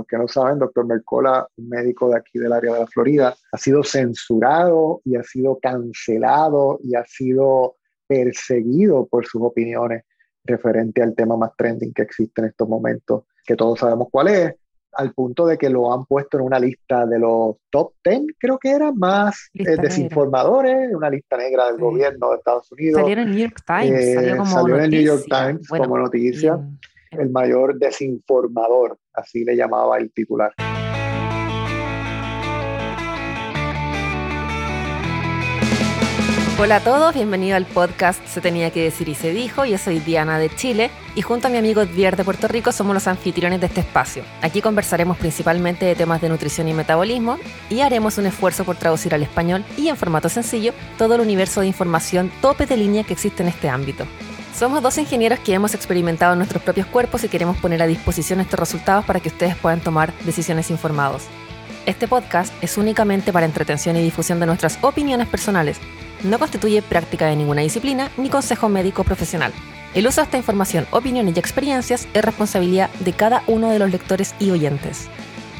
los que no saben, doctor Mercola, un médico de aquí del área de la Florida, ha sido censurado y ha sido cancelado y ha sido perseguido por sus opiniones referente al tema más trending que existe en estos momentos, que todos sabemos cuál es, al punto de que lo han puesto en una lista de los top 10, creo que era, más eh, desinformadores, una lista negra del gobierno de Estados Unidos. Salió en el New York Times, eh, salió, como en el New York Times como noticia. El mayor desinformador, así le llamaba el titular. Hola a todos, bienvenido al podcast Se tenía que decir y se dijo. Yo soy Diana de Chile y junto a mi amigo Edvier de Puerto Rico somos los anfitriones de este espacio. Aquí conversaremos principalmente de temas de nutrición y metabolismo y haremos un esfuerzo por traducir al español y en formato sencillo todo el universo de información tope de línea que existe en este ámbito. Somos dos ingenieros que hemos experimentado en nuestros propios cuerpos y queremos poner a disposición estos resultados para que ustedes puedan tomar decisiones informados. Este podcast es únicamente para entretención y difusión de nuestras opiniones personales no constituye práctica de ninguna disciplina ni consejo médico profesional. El uso de esta información, opiniones y experiencias es responsabilidad de cada uno de los lectores y oyentes.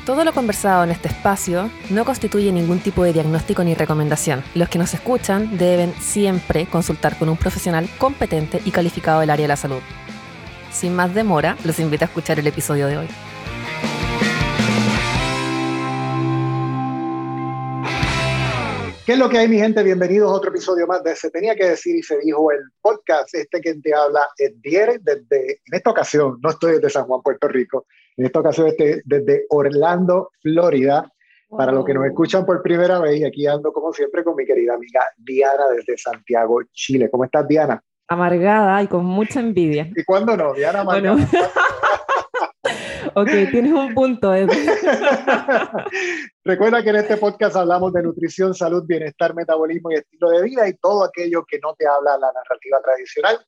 Todo lo conversado en este espacio no constituye ningún tipo de diagnóstico ni recomendación. Los que nos escuchan deben siempre consultar con un profesional competente y calificado del área de la salud. Sin más demora, los invito a escuchar el episodio de hoy. ¿Qué es lo que hay, mi gente? Bienvenidos a otro episodio más de Se Tenía que Decir y Se Dijo el podcast. Este que te habla es Dier desde, en esta ocasión, no estoy desde San Juan, Puerto Rico, en esta ocasión estoy desde Orlando, Florida. Para los que nos escuchan por primera vez, y aquí ando como siempre con mi querida amiga Diana desde Santiago, Chile. ¿Cómo estás, Diana? Amargada y con mucha envidia. ¿Y cuándo no? Diana amargada. ok, tienes un punto. Recuerda que en este podcast hablamos de nutrición, salud, bienestar, metabolismo y estilo de vida y todo aquello que no te habla la narrativa tradicional.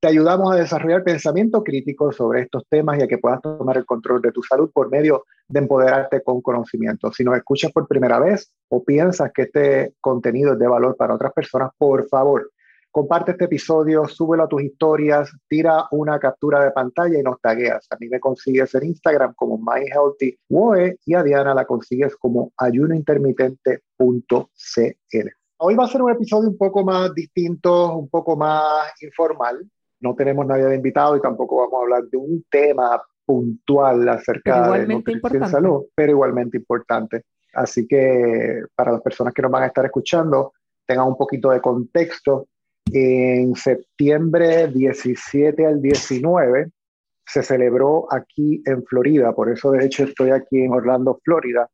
Te ayudamos a desarrollar pensamiento crítico sobre estos temas y a que puedas tomar el control de tu salud por medio de empoderarte con conocimiento. Si nos escuchas por primera vez o piensas que este contenido es de valor para otras personas, por favor, comparte este episodio, súbelo a tus historias, tira una captura de pantalla y nos tagueas. A mí me consigues en Instagram como MyHealthyWoe y a Diana la consigues como ayunointermitente.cl. Hoy va a ser un episodio un poco más distinto, un poco más informal. No tenemos nadie de invitado y tampoco vamos a hablar de un tema puntual acerca de nutrición y salud, pero igualmente importante. Así que para las personas que nos van a estar escuchando, tengan un poquito de contexto en septiembre 17 al 19 se celebró aquí en Florida, por eso de hecho estoy aquí en Orlando, Florida,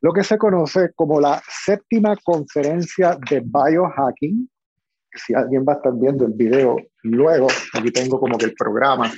lo que se conoce como la séptima conferencia de biohacking. Si alguien va a estar viendo el video luego, aquí tengo como que el programa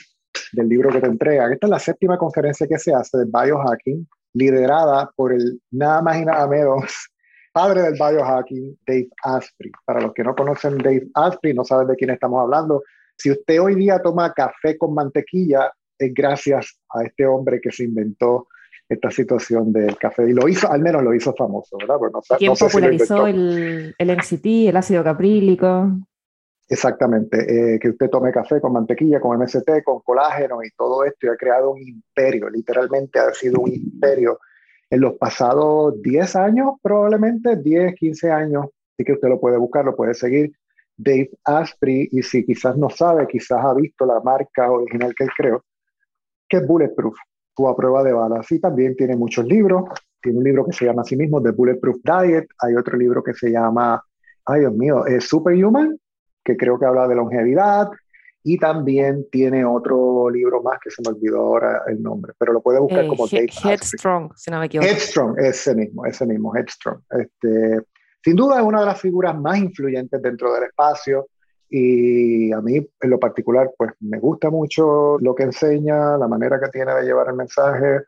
del libro que te entregan. Esta es la séptima conferencia que se hace de biohacking, liderada por el nada más y nada menos padre del biohacking, Dave Asprey. Para los que no conocen Dave Asprey, no saben de quién estamos hablando, si usted hoy día toma café con mantequilla, es gracias a este hombre que se inventó esta situación del café y lo hizo, al menos lo hizo famoso, ¿verdad? ¿Quién popularizó el, el MCT, el ácido caprílico? Exactamente, eh, que usted tome café con mantequilla, con MCT, con colágeno y todo esto y ha creado un imperio, literalmente ha sido un imperio en los pasados 10 años, probablemente 10, 15 años, así que usted lo puede buscar, lo puede seguir. Dave Asprey, y si quizás no sabe, quizás ha visto la marca original que él creó, que es Bulletproof, tu a prueba de balas. Y también tiene muchos libros. Tiene un libro que se llama a sí mismo The Bulletproof Diet. Hay otro libro que se llama, ay Dios mío, Superhuman, que creo que habla de longevidad. Y también tiene otro libro más que se me olvidó ahora el nombre, pero lo puede buscar eh, como Dave Headstrong, si no me equivoco. Headstrong, ese mismo, ese mismo, Headstrong. Este, sin duda es una de las figuras más influyentes dentro del espacio y a mí en lo particular pues me gusta mucho lo que enseña, la manera que tiene de llevar el mensaje,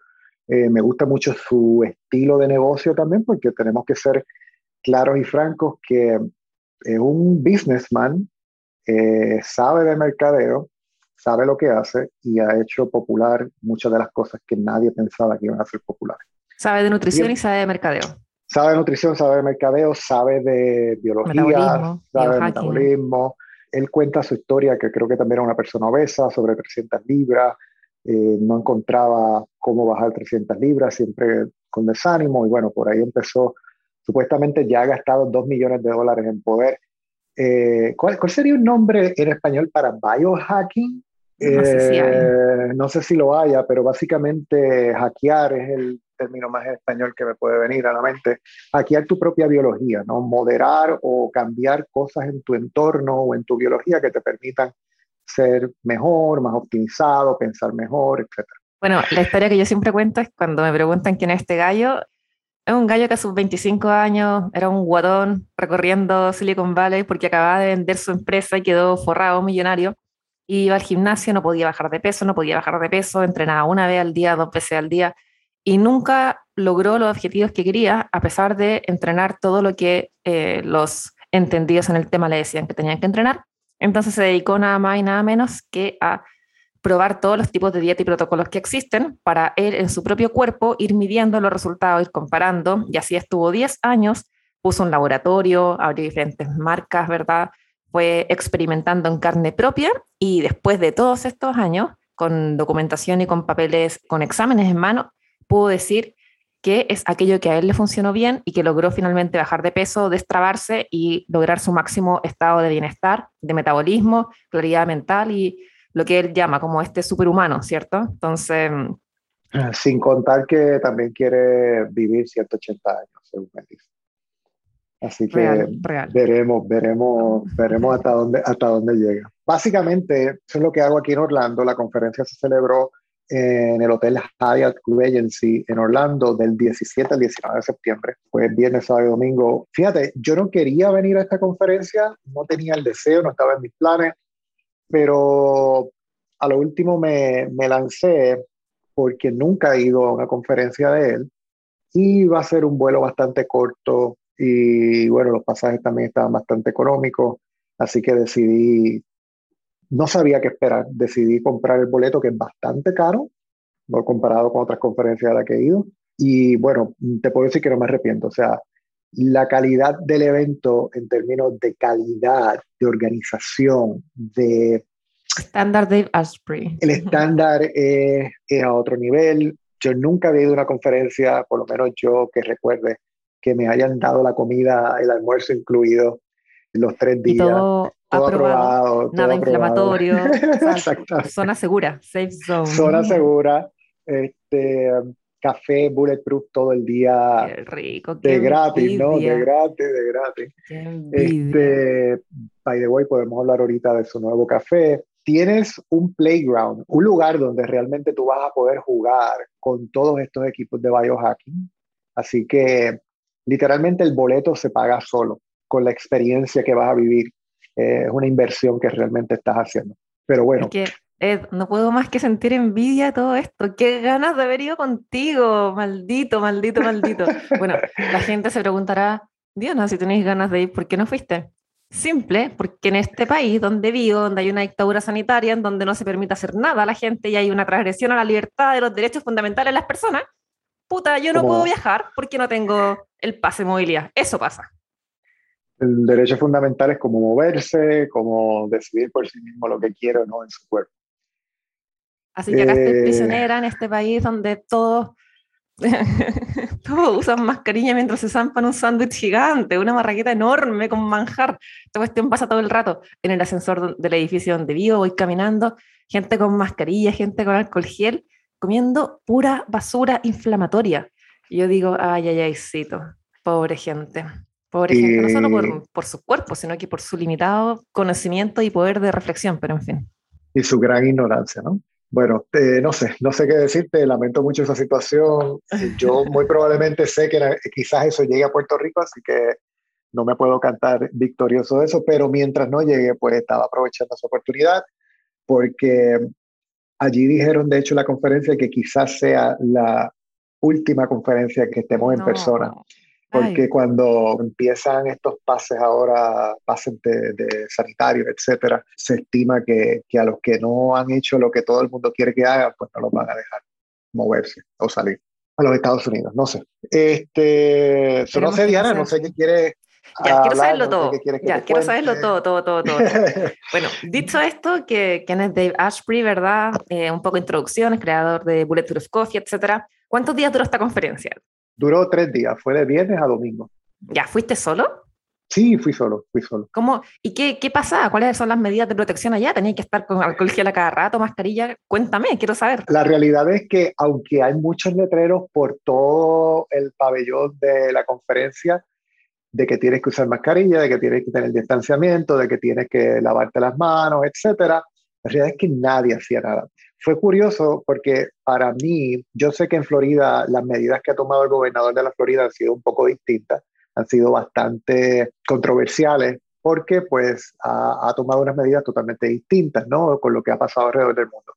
eh, me gusta mucho su estilo de negocio también porque tenemos que ser claros y francos que es un businessman eh, sabe de mercadeo, sabe lo que hace y ha hecho popular muchas de las cosas que nadie pensaba que iban a ser populares. Sabe de nutrición y, sabe de mercadeo. Sabe de nutrición, sabe de mercadeo, sabe de biología, sabe de metabolismo. Él cuenta su historia, que creo que también era una persona obesa, sobre 300 libras, eh, no encontraba cómo bajar 300 libras, siempre con desánimo, y bueno, por ahí empezó, supuestamente ya ha gastado 2 millones de dólares en poder. Eh, ¿cuál, sería un nombre en español para biohacking? No sé, si eh, no sé si lo haya, pero básicamente hackear es el término más español que me puede venir a la mente. Hackear tu propia biología, ¿no? Moderar o cambiar cosas en tu entorno o en tu biología que te permitan ser mejor, más optimizado, pensar mejor, etc. Bueno, la historia que yo siempre cuento es cuando me preguntan quién es este gallo. Es un gallo que a sus 25 años era un guatón recorriendo Silicon Valley porque acababa de vender su empresa y quedó forrado, millonario. Iba al gimnasio, no podía bajar de peso, no podía bajar de peso, entrenaba una vez al día, dos veces al día y nunca logró los objetivos que quería a pesar de entrenar todo lo que eh, los entendidos en el tema le decían que tenían que entrenar. Entonces se dedicó nada más y nada menos que a probar todos los tipos de dieta y protocolos que existen para él en su propio cuerpo ir midiendo los resultados, ir comparando, y así estuvo 10 años, puso un laboratorio, abrió diferentes marcas, ¿verdad? Fue experimentando en carne propia y después de todos estos años, con documentación y con papeles, con exámenes en mano, pudo decir que es aquello que a él le funcionó bien y que logró finalmente bajar de peso, destrabarse y lograr su máximo estado de bienestar, de metabolismo, claridad mental y lo que él llama como este superhumano, ¿cierto? Entonces... Ah, sin contar que también quiere vivir 180 años, según me dice. Así que veremos, veremos, veremos hasta dónde, hasta dónde llega. Básicamente, eso es lo que hago aquí en Orlando. La conferencia se celebró en el Hotel Hyatt Regency en Orlando del 17 al 19 de septiembre. Fue viernes, sábado y domingo. Fíjate, yo no quería venir a esta conferencia, no tenía el deseo, no estaba en mis planes, pero a lo último me, me lancé porque nunca he ido a una conferencia de él y va a ser un vuelo bastante corto y bueno, los pasajes también estaban bastante económicos, así que decidí no sabía qué esperar. Decidí comprar el boleto, que es bastante caro, comparado con otras conferencias a las que he ido. Y bueno, te puedo decir que no me arrepiento. O sea, la calidad del evento en términos de calidad, de organización, de... Estándar de Asprey. El estándar es, a otro nivel. Yo nunca he ido a una conferencia, por lo menos yo que recuerde, que me hayan dado la comida, el almuerzo incluido, los tres días. todo, aprobado, nada inflamatorio. zona segura, safe zone. Zona segura, este, café bulletproof todo el día. Qué rico, De gratis, ¿no? De gratis, de gratis. Este, by the way, podemos hablar ahorita de su nuevo café. Tienes un playground, un lugar donde realmente tú vas a poder jugar con todos estos equipos de biohacking. Así que literalmente el boleto se paga solo con la experiencia que vas a vivir. Eh, es una inversión que realmente estás haciendo. Pero bueno. que, no puedo más que sentir envidia de todo esto. Qué ganas de haber ido contigo. Maldito, maldito, maldito. bueno, la gente se preguntará, Diana, si tenéis ganas de ir, ¿por qué no fuiste? Simple, porque en este país donde vivo, donde hay una dictadura sanitaria, en donde no se permite hacer nada a la gente y hay una transgresión a la libertad de los derechos fundamentales de las personas, puta, yo no puedo viajar porque no tengo el pase de movilidad. Eso pasa. El derecho fundamental es como moverse, como decidir por sí mismo lo que quiere o no en su cuerpo. Así que acá estoy eh, prisionera en este país donde todos, todos usan mascarilla mientras se zampan un sándwich gigante, una marraqueta enorme con manjar. Esta cuestión pasa todo el rato en el ascensor del edificio donde vivo, voy caminando, gente con mascarilla, gente con alcohol gel, comiendo pura basura inflamatoria. Y yo digo, ay, ay, ay, pobre gente. Pobre gente, no solo por, por, su cuerpo, sino que por su limitado conocimiento y poder de reflexión, pero en fin. Y su gran ignorancia, ¿no? Bueno, eh, no sé, no sé qué decirte, lamento mucho esa situación. Yo muy probablemente sé que quizás eso llegue a Puerto Rico, así que no me puedo cantar victorioso de eso, pero mientras no llegue, pues estaba aprovechando esa oportunidad, porque allí dijeron, de hecho, la conferencia que quizás sea la última conferencia que estemos en persona porque cuando empiezan estos pases ahora, pases de, de sanitarios, etcétera, se estima que, que, a los que no han hecho lo que todo el mundo quiere que hagan, pues no los van a dejar moverse o salir a los Estados Unidos. No sé. Este, no sé, Diana, no sé qué quiere Ya, quiero saberlo todo. Ya, quiero saberlo todo, todo, todo, todo. bueno, dicho esto, que, quién es Dave Ashbury, ¿verdad? Eh, un poco de introducciones, creador de Bulletproof Coffee, etcétera. ¿Cuántos días duró esta conferencia? Duró tres días, fue de viernes a domingo. ¿Ya fuiste solo? Sí, fui solo, fui solo. ¿Cómo? ¿Y qué, qué pasaba? ¿Cuáles son las medidas de protección allá? ¿Tenías que estar con alcohol gel a cada rato, mascarilla? Cuéntame, quiero saber. La realidad es que aunque hay muchos letreros por todo el pabellón de la conferencia, de que tienes que usar mascarilla, de que tienes que tener distanciamiento, de que tienes que lavarte las manos, etcétera, la realidad es que nadie hacía nada. Fue curioso porque para mí, yo sé que en Florida las medidas que ha tomado el gobernador de la Florida han sido un poco distintas han sido bastante controversiales porque pues ha, tomado unas medidas totalmente distintas, ¿no? Con lo que ha pasado alrededor del mundo.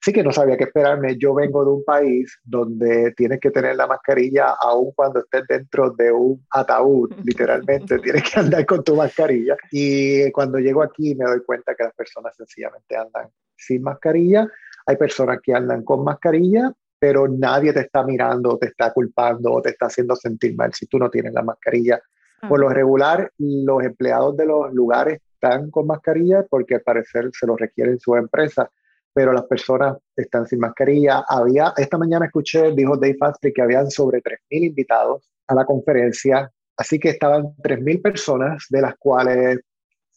Así que no sabía qué esperarme. Yo vengo de un país donde tienes que tener la mascarilla aún cuando estés dentro de un ataúd, literalmente tienes que andar con tu mascarilla. Y cuando llego aquí me doy cuenta que las personas sencillamente andan sin mascarilla. Hay personas que andan con mascarilla pero nadie te está mirando, te está culpando o te está haciendo sentir mal si tú no tienes la mascarilla. Por lo regular, los empleados de los lugares están con mascarilla porque al parecer se lo requieren su empresa, pero las personas están sin mascarilla. Había, esta mañana escuché, dijo Dave Asprey, que habían sobre 3.000 invitados a la conferencia, así que estaban 3.000 personas, de las cuales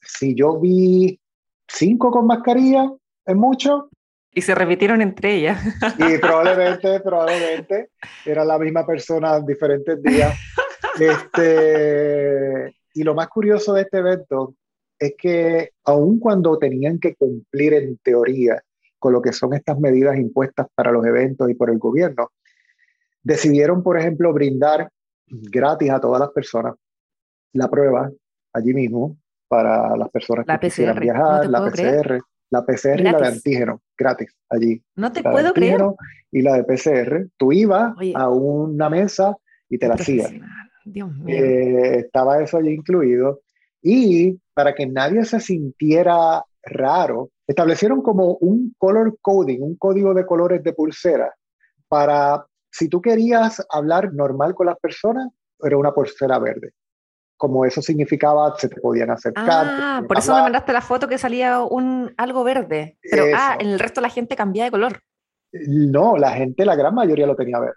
si yo vi cinco con mascarilla, es mucho, y se repitieron entre ellas. Y probablemente, probablemente, era la misma persona en diferentes días. Este, y lo más curioso de este evento es que aun cuando tenían que cumplir en teoría con lo que son estas medidas impuestas para los eventos y por el gobierno, decidieron, por ejemplo, brindar gratis a todas las personas la prueba allí mismo para las personas que quisieran viajar, la PCR la PCR y la de antígeno, gratis, allí. No te puedo creer. Y la de PCR, tú ibas a una mesa y te la hacían. Dios mío. Eh, estaba eso allí incluido. Y para que nadie se sintiera raro, establecieron como un color coding, un código de colores de pulsera, para si tú querías hablar normal con las personas, era una pulsera verde como eso significaba, se te podían acercar. Ah, por eso me mandaste la foto que salía un algo verde. Pero ah, en el resto la gente cambiaba de color. No, la gente, la gran mayoría lo tenía verde.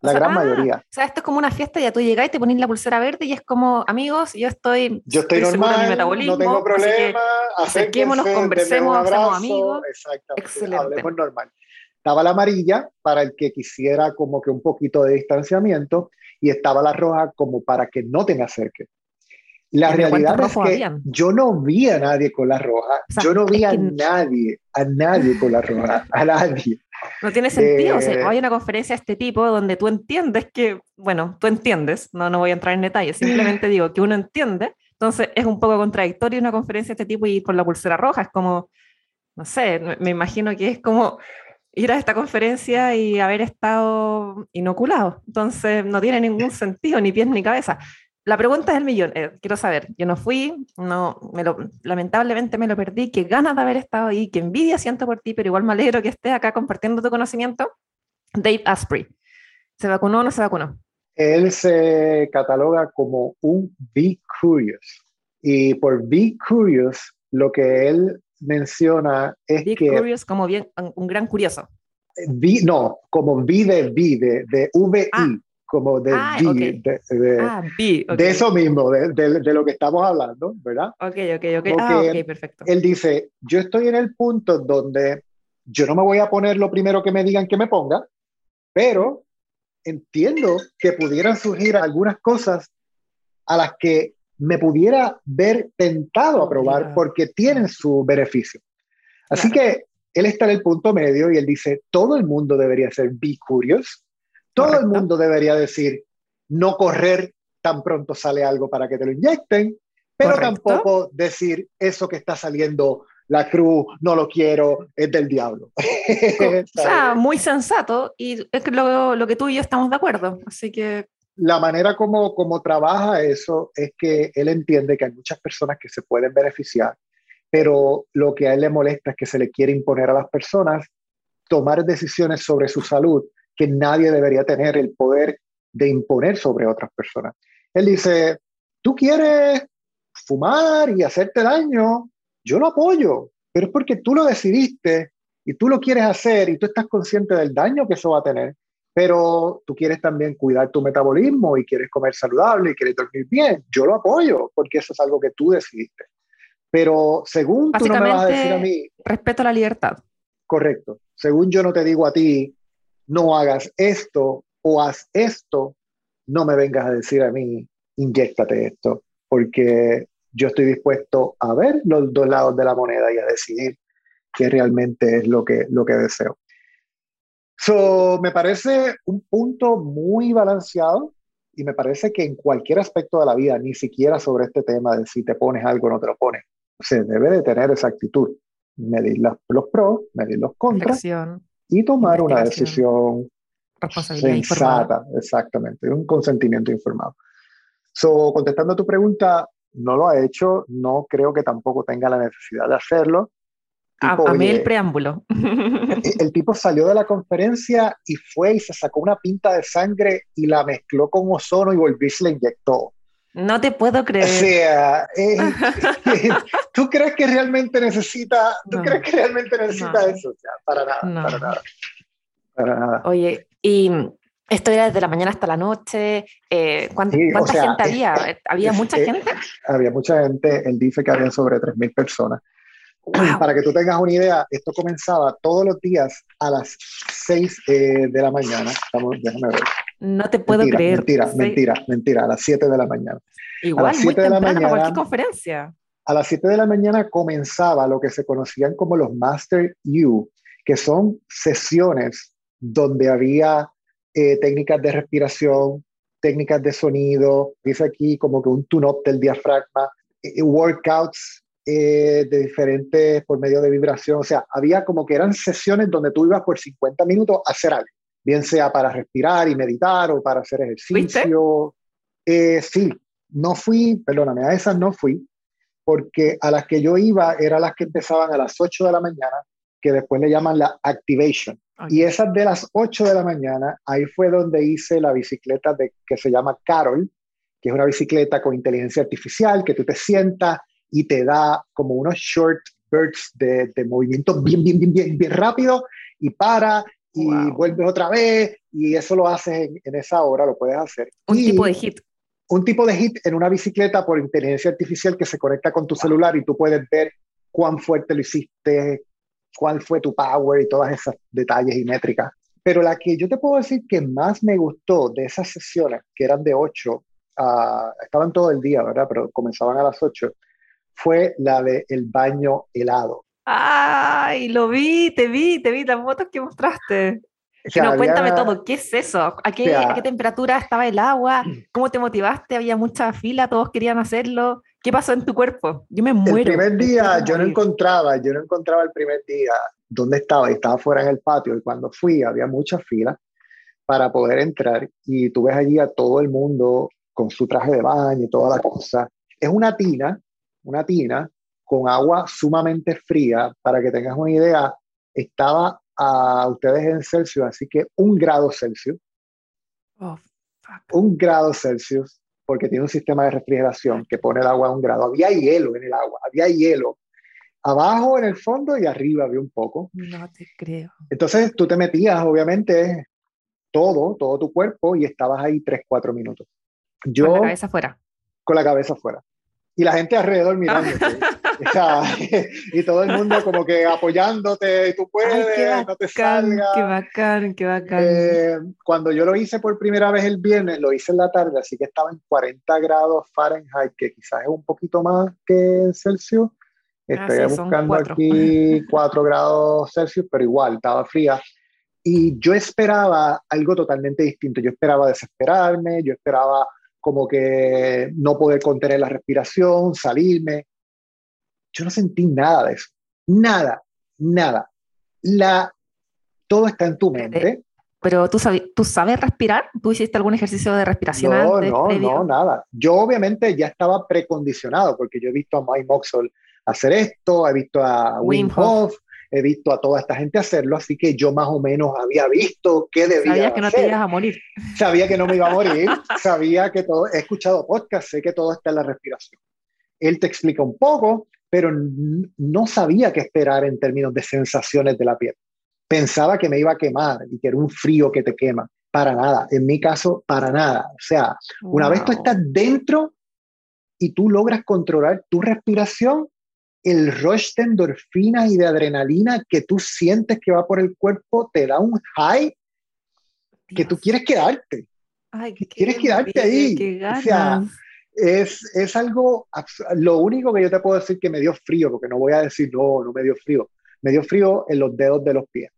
La gran ah, mayoría. O sea, esto es como una fiesta, ya tú llegás y te pones la pulsera verde y es como, amigos, yo estoy, yo estoy, normal, mi metabolismo, no tengo problema, acerquémonos, conversemos, hacemos amigos. Exactamente, Excelente. hablemos normal. Estaba la amarilla para el que quisiera como que un poquito de distanciamiento y estaba la roja como para que no te me acerques. La realidad es que yo no vi a nadie con la roja, yo no vi a nadie, a nadie con la roja, a nadie. No tiene sentido, o sea, eh, hay una conferencia de este tipo donde tú entiendes que, bueno, tú entiendes, no, no voy a entrar en detalles, simplemente digo que uno entiende, entonces es un poco contradictorio una conferencia de este tipo y con la pulsera roja, es como, no sé, me imagino que es como ir a esta conferencia y haber estado inoculado. Entonces no tiene ningún sentido, ni pies ni cabeza. La pregunta es millón. Eh, quiero saber, yo no fui, no, me lo, lamentablemente me lo perdí, qué ganas de haber estado ahí, qué envidia siento por ti, pero igual me alegro que estés acá compartiendo tu conocimiento. Dave Asprey, ¿se vacunó o no se vacunó? Él se cataloga como un Be Curious. Y por Be Curious, lo que él menciona es Be que... Curious como bien, un gran curioso. Vi, no, como vi de vi, de, de VI, ah. como de ah, vi, de, ah, de, eso mismo, de, de, lo que estamos hablando, ¿verdad? Ok, ok, ok. Ah, ok, perfecto. Él dice, yo estoy en el punto donde yo no me voy a poner lo primero que me digan que me ponga, pero entiendo que pudieran surgir algunas cosas a las que me pudiera ver tentado a probar porque tienen su beneficio. Así que él está en el punto medio y él dice, todo el mundo debería ser be curious, todo el mundo debería decir, no correr tan pronto sale algo para que te lo inyecten, pero tampoco decir eso que está saliendo la cruz, no lo quiero, es del diablo. o sea, muy sensato y es lo, lo que tú y yo estamos de acuerdo, así que la manera como, como trabaja eso es que él entiende que hay muchas personas que se pueden beneficiar, pero lo que a él le molesta es que se le quiere imponer a las personas tomar decisiones sobre su salud que nadie debería tener el poder de imponer sobre otras personas. Él dice, tú quieres fumar y hacerte daño, yo lo apoyo, pero es porque tú lo decidiste y tú lo quieres hacer y tú estás consciente del daño que eso va a tener, pero tú quieres también cuidar tu metabolismo y quieres comer saludable y quieres dormir bien, yo lo apoyo porque eso es algo que tú decidiste. Pero según tú no me vas a decir a mí... Respeto a la libertad. Correcto. Según yo no te digo a ti, no hagas esto o haz esto, no me vengas a decir a mí, inyectate esto, porque yo estoy dispuesto a ver los dos lados de la moneda y a decidir qué realmente es lo que, lo que deseo. So, me parece un punto muy balanceado y me parece que en cualquier aspecto de la vida, ni siquiera sobre este tema de si te pones algo o no te lo pones, se debe de tener esa actitud, medir los pros, medir los contras y tomar una decisión sensata, exactamente, un consentimiento informado. So, contestando a tu pregunta, no lo ha hecho, no creo que tampoco tenga la necesidad de hacerlo. A, mí el preámbulo. El, tipo salió de la conferencia y fue y se sacó una pinta de sangre y la mezcló con ozono y volvió y se la inyectó. No te puedo creer. O sea, eh, ¿tú crees que realmente necesita, ¿tú crees que realmente necesita eso? O sea, para nada, para nada. Para nada. Oye, y esto era desde la mañana hasta la noche. Eh, ¿Cuánta, gente había? ¿Había mucha gente? Había mucha gente. Él dice que había sobre 3.000 personas. Para que tú tengas una idea, esto comenzaba todos los días a las 6 eh, de la mañana. déjame ver. No te puedo creer. Mentira, mentira, mentira. A las 7 de la mañana. Igual, a las 7 de la mañana. cualquier conferencia. A las 7 de la mañana comenzaba lo que se conocían como los Master U, que son sesiones donde había eh, técnicas de respiración, técnicas de sonido, dice aquí como que un tune-up del diafragma, eh, workouts eh, de diferentes por medio de vibración, o sea, había como que eran sesiones donde tú ibas por 50 minutos a hacer algo, bien sea para respirar y meditar o para hacer ejercicio. sí, no fui, perdóname, a esas no fui, porque a las que yo iba eran las que empezaban a las 8 de la mañana, que después le llaman la activation. Y esas de las 8 de la mañana, ahí fue donde hice la bicicleta de, que se llama Carol, que es una bicicleta con inteligencia artificial, que tú te sientas y te da como unos short bursts de, de movimiento bien, bien, bien, bien, bien rápido y para y vuelves otra vez y eso lo haces en, esa hora, lo puedes hacer. Un tipo de hit. Un tipo de hit en una bicicleta por inteligencia artificial que se conecta con tu celular y tú puedes ver cuán fuerte lo hiciste, cuál fue tu power y todas esas detalles y métricas. Pero la que yo te puedo decir que más me gustó de esas sesiones, que eran de 8, estaban todo el día, ¿verdad? Pero comenzaban a las 8, fue la de el baño helado. Ay, lo vi, te vi, te vi las fotos que mostraste. no, cuéntame todo, ¿qué es eso? ¿A qué, ¿A qué, temperatura estaba el agua? ¿Cómo te motivaste? ¿Había mucha fila? ¿Todos querían hacerlo? ¿Qué pasó en tu cuerpo? Yo me muero. El primer día yo no encontraba, yo no encontraba el primer día dónde estaba, estaba fuera en el patio, y cuando fui había mucha fila para poder entrar, y tú ves allí a todo el mundo con su traje de baño y toda la cosa. Es una tina, una tina con agua sumamente fría, para que tengas una idea, estaba a ustedes en Celsius, así que un grado Celsius. Oh, un grado Celsius porque tiene un sistema de refrigeración que pone el agua a un grado. Había hielo en el agua, había hielo. Abajo en el fondo y arriba había un poco. No te creo. Entonces tú te metías, obviamente, todo, todo tu cuerpo y estabas ahí 3, 4 minutos. Yo, con la cabeza afuera. Con la cabeza afuera. Y la gente alrededor mirando. y todo el mundo como que apoyándote, tú puedes, no te salgas. Qué bacán, qué bacán. Eh, cuando yo lo hice por primera vez el viernes, lo hice en la tarde, así que estaba en 40 grados Fahrenheit, que quizás es un poquito más que Celsius. Ah, Estoy buscando aquí 4 grados Celsius, pero igual, estaba fría. Y yo esperaba algo totalmente distinto. Yo esperaba desesperarme, yo esperaba como que no poder contener la respiración, salirme. Yo no sentí nada de eso. Nada, nada. La, todo está en tu mente. Pero tú, sabes, tú sabes respirar, tú hiciste algún ejercicio de respiración no, antes. No, no, nada. Yo obviamente ya estaba precondicionado porque yo he visto a Mike Moxall hacer esto, he visto a Wim, Hof, he visto a toda esta gente hacerlo, así que yo más o menos había visto qué debía Sabía que no te ibas a morir. Sabía que no me iba a morir, sabía que todo, he escuchado podcast, sé que todo está en la respiración. Él te explica un poco, pero no sabía qué esperar en términos de sensaciones de la piel. Pensaba que me iba a quemar y que era un frío que te quema. Para nada, en mi caso, para nada. O sea, una vez tú estás dentro y tú logras controlar tu respiración, el rush de endorfinas y de adrenalina que tú sientes que va por el cuerpo te da un high que tú quieres quedarte. Ay, quieres quedarte ahí. O sea, es, es algo, lo único que yo te puedo decir que me dio frío, porque no voy a decir, no, no me dio frío, me dio frío en los dedos de los pies.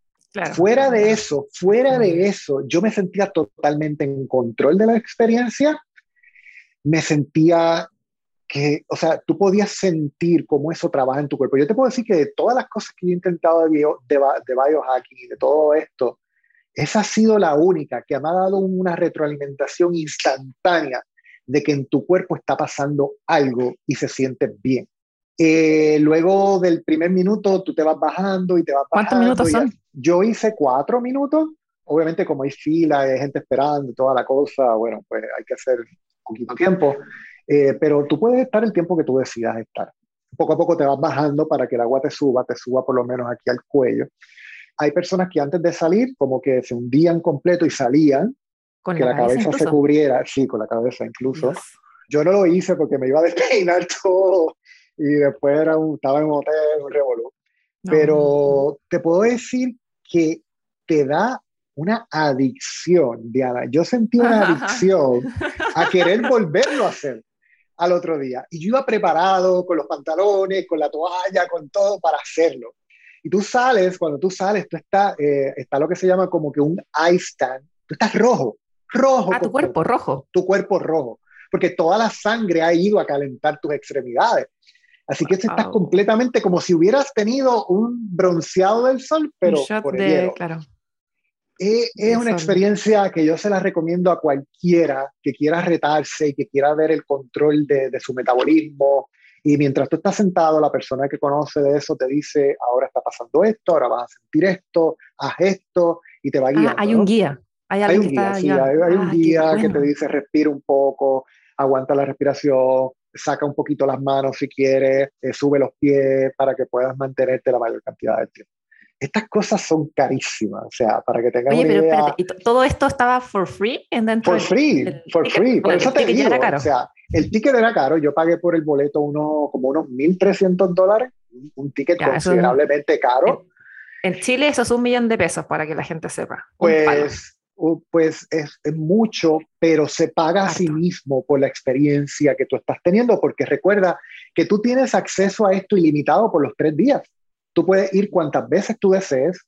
Fuera de eso, fuera de eso, yo me sentía totalmente en control de la experiencia, me sentía que, o sea, tú podías sentir cómo eso trabaja en tu cuerpo. Yo te puedo decir que de todas las cosas que he intentado de, bio, de, de biohacking y de todo esto, esa ha sido la única que me ha dado una retroalimentación instantánea de que en tu cuerpo está pasando algo y se siente bien. Eh, luego del primer minuto tú te vas bajando y te vas bajando. ¿Cuántos minutos son? Yo hice cuatro minutos. Obviamente como hay fila, hay gente esperando, toda la cosa, bueno, pues hay que hacer un poquito tiempo. Eh, pero tú puedes estar el tiempo que tú decidas estar. Poco a poco te vas bajando para que el agua te suba, te suba por lo menos aquí al cuello. Hay personas que antes de salir como que se hundían completo y salían, ¿Con que la, cabeza, se cubriera, sí, con la cabeza incluso. Yo no lo hice porque me iba a despeinar todo y después era un, estaba en un hotel, un revolú. Pero te puedo decir que te da una adicción, Diana. Yo sentí una adicción a querer volverlo a hacer al otro día. Y yo iba preparado con los pantalones, con la toalla, con todo para hacerlo. Y tú sales, cuando tú sales, tú está, eh, está lo que se llama como que un ice stand. Tú estás rojo, rojo. Ah, tu cuerpo rojo. Tu cuerpo rojo. Porque toda la sangre ha ido a calentar tus extremidades. Así que estás completamente como si hubieras tenido un bronceado del sol, pero por el hielo. Claro. Es, es una experiencia que yo se la recomiendo a cualquiera que quiera retarse y que quiera ver el control de, de, su metabolismo. Y mientras tú estás sentado, la persona que conoce de eso te dice, ahora está pasando esto, ahora vas a sentir esto, haz esto, y te va ah, hay un guía. Hay, hay un guía, sí, hay, hay, un ah, guía que te dice, respira un poco, aguanta la respiración, saca un poquito las manos si quieres, eh, sube los pies para que puedas mantenerte la mayor cantidad de tiempo estas cosas son carísimas, o sea, para que tengas Oye, una pero idea. Espérate, ¿y todo esto estaba for free en dentro For free, for free. Por eso te digo, o sea, el ticket era caro, yo pagué por el boleto uno, como unos 1.300 dólares, un ticket considerablemente caro. En, Chile eso es un millón de pesos, para que la gente sepa. Pues, pues es, es, mucho, pero se paga a sí mismo por la experiencia que tú estás teniendo, porque recuerda que tú tienes acceso a esto ilimitado por los tres días. Tú puedes ir cuantas veces tú desees.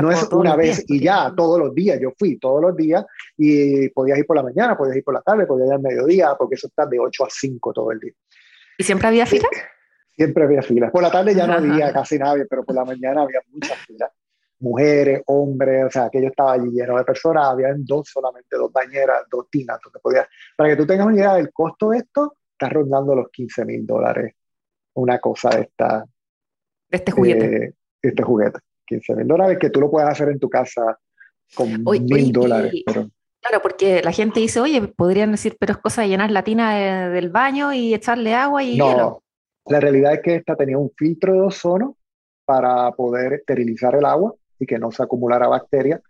no es una vez y ya, todos los días. Yo fui todos los días y podías ir por la mañana, podías ir por la tarde, podías ir al mediodía, porque eso está de 8 a 5 todo el día. ¿Y siempre había fila? Siempre había filas. Por la tarde ya no había casi nadie, pero por la mañana había muchas filas. Mujeres, hombres, o sea, que yo estaba allí lleno de personas, había dos solamente, dos bañeras, dos tinas, donde podías. Para que tú tengas una idea del costo de esto, está rondando los 15 mil dólares una cosa de esta, este juguete. este juguete, 15 mil dólares, que tú lo puedes hacer en tu casa con mil dólares. Claro, porque la gente dice, oye, podrían decir, pero es cosa de llenar la tina del baño y echarle agua y no, La realidad es que esta tenía un filtro de ozono para poder esterilizar el agua y que no se acumulara bacterias.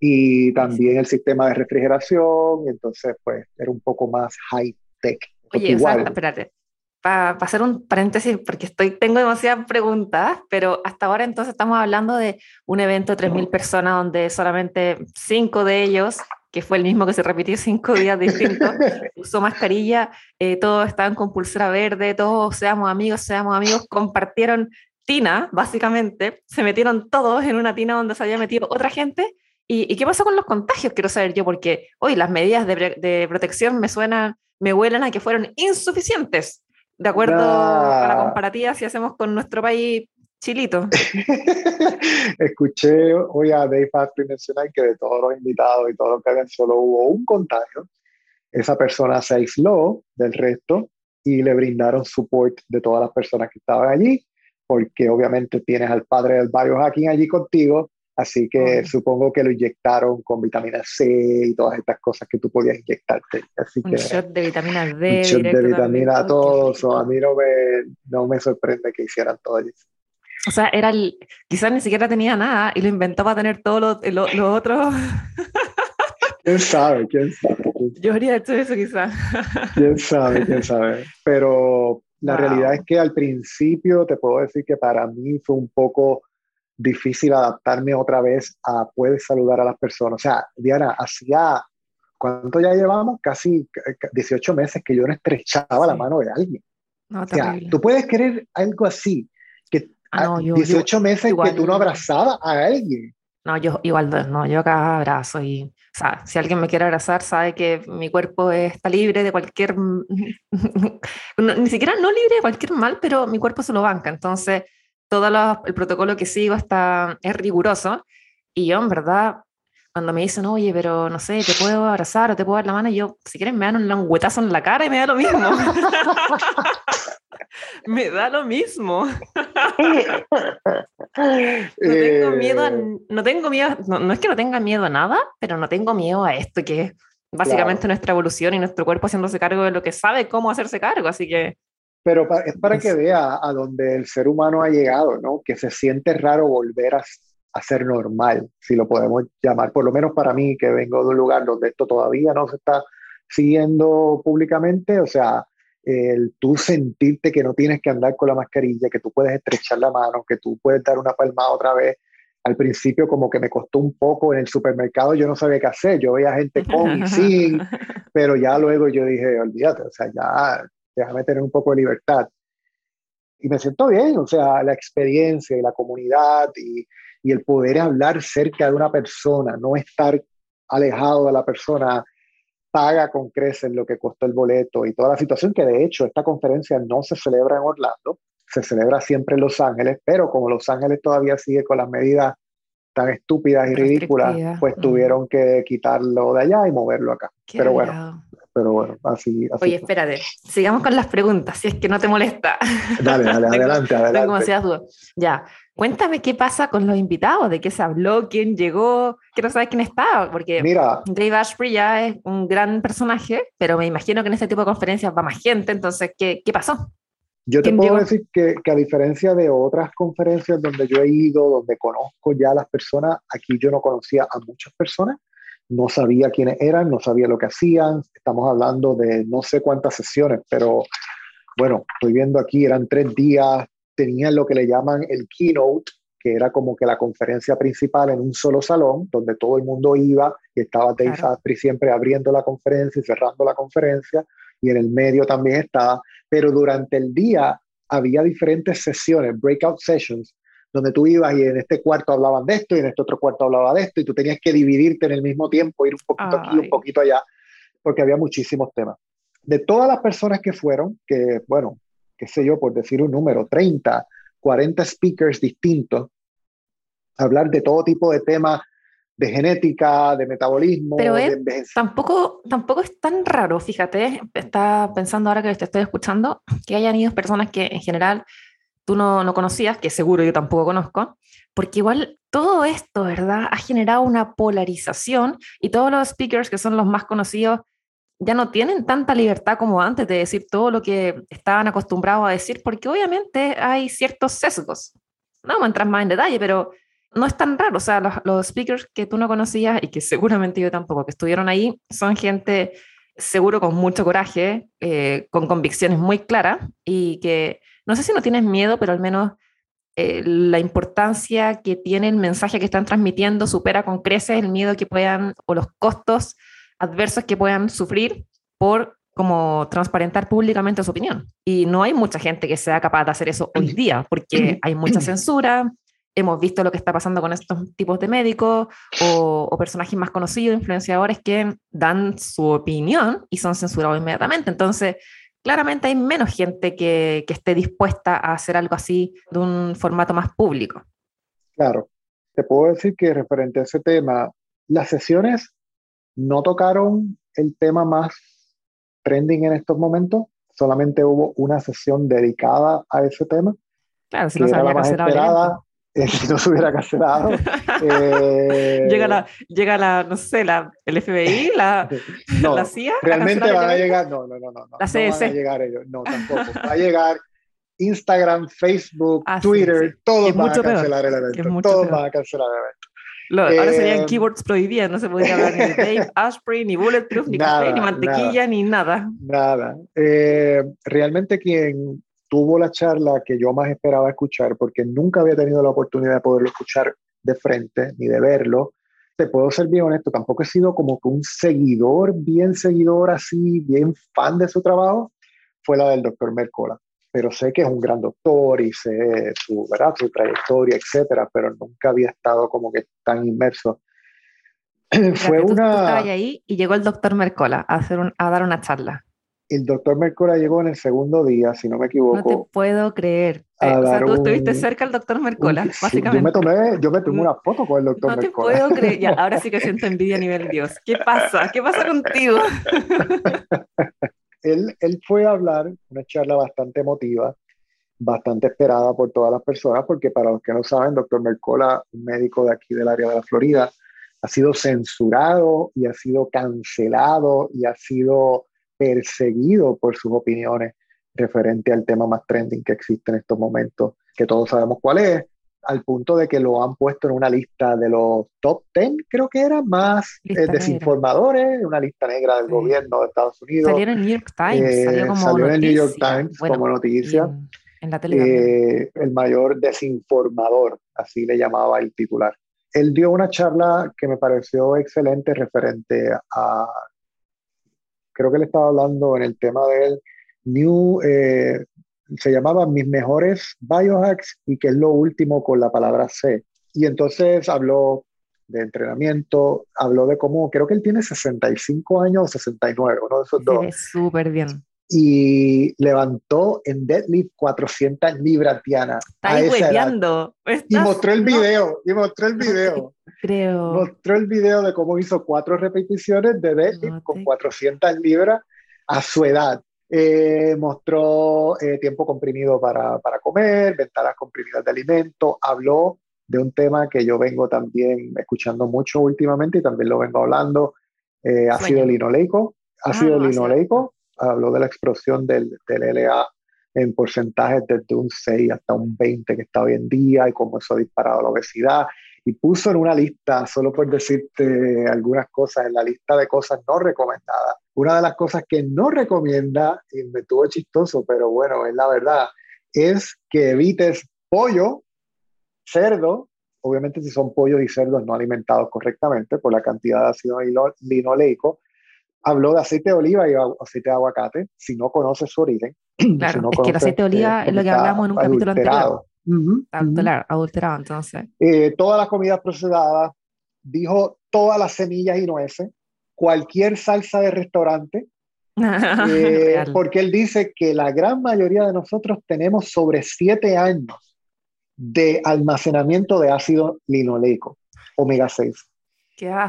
Y también el sistema de refrigeración, entonces pues era un poco más high tech. Oye, igual, espérate, para hacer un paréntesis, porque estoy, tengo demasiadas preguntas, pero hasta ahora entonces estamos hablando de un evento de 3.000 personas donde solamente 5 de ellos, que fue el mismo que se repitió cinco días distintos, usó mascarilla, eh, todos estaban con pulsera verde, todos seamos amigos, seamos amigos, compartieron tina, básicamente, se metieron todos en una tina donde se había metido otra gente. ¿Y, qué pasó con los contagios? Quiero saber yo, porque hoy las medidas de, de protección me suenan, me huelen a que fueron insuficientes de acuerdo a la comparativa si hacemos con nuestro país chilito. Escuché hoy a Dave Asprey mencionar que de todos los invitados y todos los que habían solo hubo un contagio. Esa persona se aisló del resto y le brindaron support de todas las personas que estaban allí porque obviamente tienes al padre del biohacking allí contigo, así que supongo que lo inyectaron con vitamina C y todas estas cosas que tú podías inyectarte. Así un shot de vitamina D. Un shot de vitamina, todo eso. A mí no me, no me sorprende que hicieran todo eso. O sea, era el, quizás ni siquiera tenía nada y lo inventó para tener todo lo, lo, lo otro. ¿Quién sabe? ¿Quién sabe? Yo habría hecho eso quizás. ¿Quién sabe? ¿Quién sabe? Pero la realidad es que al principio te puedo decir que para mí fue un poco difícil adaptarme otra vez a poder saludar a las personas. O sea, Diana, hacía, ¿cuánto ya llevamos? Casi 18 meses que yo no estrechaba la mano de alguien. No, o sea, tú puedes querer algo así, que ah, 18 meses que tú no abrazabas a alguien. No, yo igual no, yo acá abrazo y, o sea, si alguien me quiere abrazar, sabe que mi cuerpo está libre de cualquier, ni siquiera no libre de cualquier mal, pero mi cuerpo se lo banca, entonces todo el protocolo que sigo está, es riguroso y yo en verdad, cuando me dicen, oye, pero no sé, te puedo abrazar o te puedo dar la mano, yo, si quieren me dan un languetazo en la cara y me da lo mismo. Me da lo mismo. no tengo miedo, a, no tengo miedo, no, es que no tenga miedo a nada, pero no tengo miedo a esto que es básicamente nuestra evolución y nuestro cuerpo haciéndose cargo de lo que sabe cómo hacerse cargo, así que... Pero es para que vea a donde el ser humano ha llegado, ¿no? Que se siente raro volver a, a ser normal, si lo podemos llamar, por lo menos para mí, que vengo de un lugar donde esto todavía no se está siguiendo públicamente, o sea, el tú sentirte que no tienes que andar con la mascarilla, que tú puedes estrechar la mano, que tú puedes dar una palmada otra vez. Al principio como que me costó un poco en el supermercado, yo no sabía qué hacer, yo veía gente con y sin, pero ya luego yo dije, olvídate, o sea, ya déjame tener un poco de libertad. Y me siento bien, o sea, la experiencia y la comunidad y, y el poder hablar cerca de una persona, no estar alejado de la persona, paga con creces lo que costó el boleto y toda la situación, que de hecho esta conferencia no se celebra en Orlando, se celebra siempre en Los Ángeles, pero como Los Ángeles todavía sigue con las medidas tan estúpidas y ridículas, pues tuvieron que quitarlo de allá y moverlo acá. pero bueno, pero bueno, así, así. Oye, espérate, sigamos con las preguntas, si es que no te molesta. Dale, dale, adelante, adelante. Tengo demasiadas dudas. Ya, Cuéntame qué pasa con los invitados, de qué se habló, quién llegó, quiero saber quién estaba, porque Mira, Dave Ashbury ya es un gran personaje, pero me imagino que en este tipo de conferencias va más gente, entonces, ¿qué, qué pasó? Yo te puedo decir que, que, a diferencia de otras conferencias donde yo he ido, donde conozco ya a las personas, aquí yo no conocía a muchas personas, no sabía quiénes eran, no sabía lo que hacían, estamos hablando de no sé cuántas sesiones, pero bueno, estoy viendo aquí, eran tres días, tenían lo que le llaman el keynote, que era como que la conferencia principal en un solo salón, donde todo el mundo iba y estaba Dave claro. siempre abriendo la conferencia y cerrando la conferencia, y en el medio también estaba, pero durante el día había diferentes sesiones, breakout sessions, donde tú ibas y en este cuarto hablaban de esto y en este otro cuarto hablaba de esto y tú tenías que dividirte en el mismo tiempo, ir un poquito aquí aquí, un poquito allá, porque había muchísimos temas. De todas las personas que fueron, que bueno, qué sé yo, por decir un número, 30, 40 speakers distintos, hablar de todo tipo de temas de genética, de metabolismo. Pero tampoco, tampoco es tan raro, fíjate, está pensando ahora que te estoy escuchando, que hayan ido personas que en general tú no, no conocías, que seguro yo tampoco conozco, porque igual todo esto, ¿verdad? Ha generado una polarización y todos los speakers que son los más conocidos ya no tienen tanta libertad como antes de decir todo lo que estaban acostumbrados a decir, porque obviamente hay ciertos sesgos. No vamos a entrar más en detalle, pero no es tan raro. O sea, los, speakers que tú no conocías y que seguramente yo tampoco, que estuvieron ahí, son gente seguro con mucho coraje, eh, con convicciones muy claras y que no sé si no tienes miedo, pero al menos eh, la importancia que tiene el mensaje que están transmitiendo supera con creces el miedo que puedan o los costos adversos que puedan sufrir por como transparentar públicamente su opinión. Y no hay mucha gente que sea capaz de hacer eso hoy día, porque hay mucha censura, hemos visto lo que está pasando con estos tipos de médicos o, personajes más conocidos, influenciadores que dan su opinión y son censurados inmediatamente. Entonces, claramente hay menos gente que, que esté dispuesta a hacer algo así de un formato más público. Claro, te puedo decir que referente a ese tema, las sesiones no tocaron el tema más trending en estos momentos, solamente hubo una sesión dedicada a ese tema. Claro, si no se había cancelado. si no se hubiera cancelado. llega, la, llega la, no sé, la, el FBI, la, la CIA. Realmente van a llegar, no, no, no, no. La CS. No van a llegar ellos, no, tampoco. Va a llegar Instagram, Facebook, ah, Twitter, todos van a cancelar el evento. Todos van a cancelar el evento ahora serían eh, keywords prohibidas, no se podría hablar ni de Dave Asprey, ni Bulletproof, ni café, ni mantequilla, ni nada. Nada. Eh, realmente quien tuvo la charla que yo más esperaba escuchar, porque nunca había tenido la oportunidad de poderlo escuchar de frente, ni de verlo, te puedo ser bien honesto, tampoco he sido como que un seguidor, bien seguidor así, bien fan de su trabajo, fue la del doctor Mercola pero sé que es un gran doctor y sé su, ¿verdad? su trayectoria, etcétera, pero nunca había estado como que tan inmerso. Fue una... ahí y llegó el doctor Mercola a, hacer a dar una charla. El doctor Mercola llegó en el segundo día, si no me equivoco. No te puedo creer. Eh, o sea, tú estuviste cerca del doctor Mercola, básicamente. Yo me tomé, yo me tomé una foto con el doctor Mercola. No te puedo creer. Ya, ahora sí que siento envidia a nivel Dios. ¿Qué pasa? ¿Qué pasa contigo? él, él fue a hablar, una charla bastante emotiva, bastante esperada por todas las personas, porque para los que no saben, doctor Mercola, un médico de aquí del área de la Florida, ha sido censurado y ha sido cancelado y ha sido perseguido por sus opiniones referente al tema más trending que existe en estos momentos, que todos sabemos cuál es, al punto de que lo han puesto en una lista de los top 10, creo que era, más eh, desinformadores, una lista negra del gobierno de Estados Unidos. Salió en el New York Times, eh, salió como en el New York Times como noticia. En, la tele eh, el mayor desinformador, así le llamaba el titular. Él dio una charla que me pareció excelente referente a, creo que le estaba hablando en el tema del New, se llamaba Mis mejores biohacks y que es lo último con la palabra C. Y entonces habló de entrenamiento, habló de cómo, creo que él tiene 65 años o 69, uno de esos dos. súper bien. Y levantó en deadlift 400 libras, Tiana. Está Y mostró el video, y mostró el video. Creo. Mostró el video de cómo hizo cuatro repeticiones de deadlift con 400 libras a su edad. Eh, mostró eh, tiempo comprimido para, para, comer, ventanas comprimidas de alimento, habló de un tema que yo vengo también escuchando mucho últimamente y también lo vengo hablando, eh, ácido linoleico. Ácido ah, linoleico, habló de la explosión del, del LA en porcentajes desde un 6 hasta un 20 que está hoy en día y cómo eso ha disparado la obesidad. Y puso en una lista, solo por decirte algunas cosas, en la lista de cosas no recomendadas, una de las cosas que no recomienda, y me tuvo chistoso, pero bueno, es la verdad, es que evites pollo, cerdo, obviamente si son pollos y cerdos no alimentados correctamente por la cantidad de ácido linoleico. Habló de aceite de oliva y aceite de aguacate, si no conoces su origen. Claro, es que el aceite de oliva es lo que hablamos en un capítulo anterior. Adulterado, entonces. Eh, todas las comidas procesadas, dijo todas las semillas y nueces, cualquier salsa de restaurante, eh, porque él dice que la gran mayoría de nosotros tenemos sobre siete años de almacenamiento de ácido linoleico, omega 6.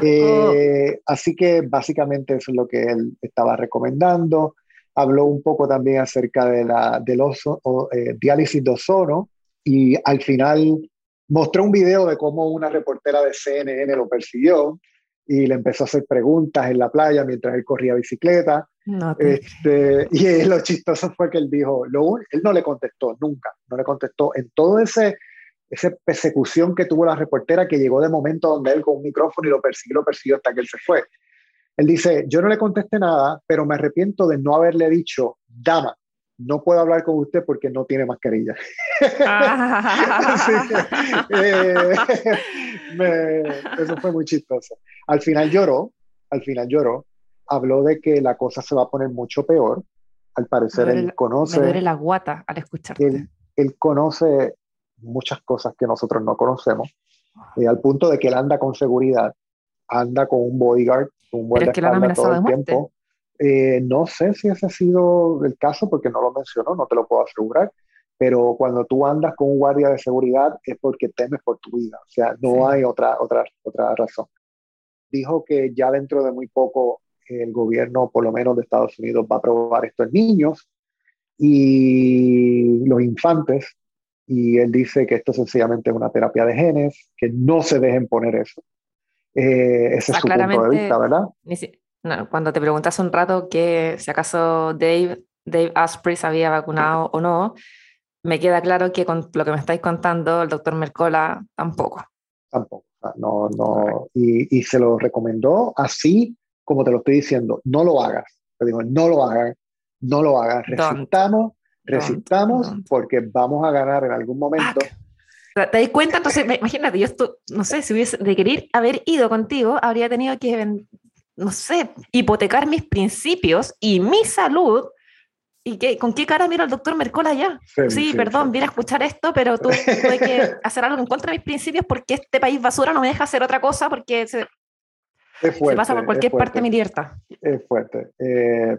Eh, así que básicamente eso es lo que él estaba recomendando. Habló un poco también acerca de la del oso, eh, diálisis de ozono y al final mostró un video de cómo una reportera de CNN lo persiguió y le empezó a hacer preguntas en la playa mientras él corría bicicleta. este, y lo chistoso fue que él dijo, lo, él no le contestó nunca, no le contestó en todo ese esa persecución que tuvo la reportera que llegó de momento donde él con un micrófono y lo persiguió, lo persiguió hasta que él se fue. Él dice, yo no le contesté nada, pero me arrepiento de no haberle dicho, dama, no puedo hablar con usted porque no tiene mascarilla. Eh, eso fue muy chistoso. Al final lloró, al final lloró, habló de que la cosa se va a poner mucho peor. Al parecer él conoce... Me duele la guata al escucharte. Él, él conoce muchas cosas que nosotros no conocemos, y eh, al punto de que él anda con seguridad, anda con un bodyguard, un buen es que todo el tiempo. Eh, no sé si ese ha sido el caso porque no lo mencionó, no te lo puedo asegurar, pero cuando tú andas con un guardia de seguridad es porque temes por tu vida, o sea, no hay otra, otra, otra razón. Dijo que ya dentro de muy poco el gobierno, por lo menos de Estados Unidos, va a probar esto en niños y los infantes y él dice que esto sencillamente es una terapia de genes, que no se dejen poner eso. Eh, ese es su punto de vista, ¿verdad? Cuando te preguntas un rato que si acaso Dave, Dave Asprey se había vacunado o no, me queda claro que con lo que me estáis contando, el doctor Mercola tampoco. Tampoco, no, no, y, y, se lo recomendó así como te lo estoy diciendo, no lo hagas. Te digo, no lo hagas, no lo hagas, resistamos, resistamos porque vamos a ganar en algún momento. ¿Te das cuenta? Entonces, imagínate, yo esto, no sé, si hubiese de querer haber ido contigo, habría tenido que, no sé, hipotecar mis principios y mi salud. ¿Y qué, con qué cara miro al doctor Mercola ya? Sí, perdón, vine a escuchar esto, pero tú, tuve que hacer algo en contra de mis principios porque este país basura no me deja hacer otra cosa porque se, pasa por cualquier parte mi libertad. Es fuerte. Eh,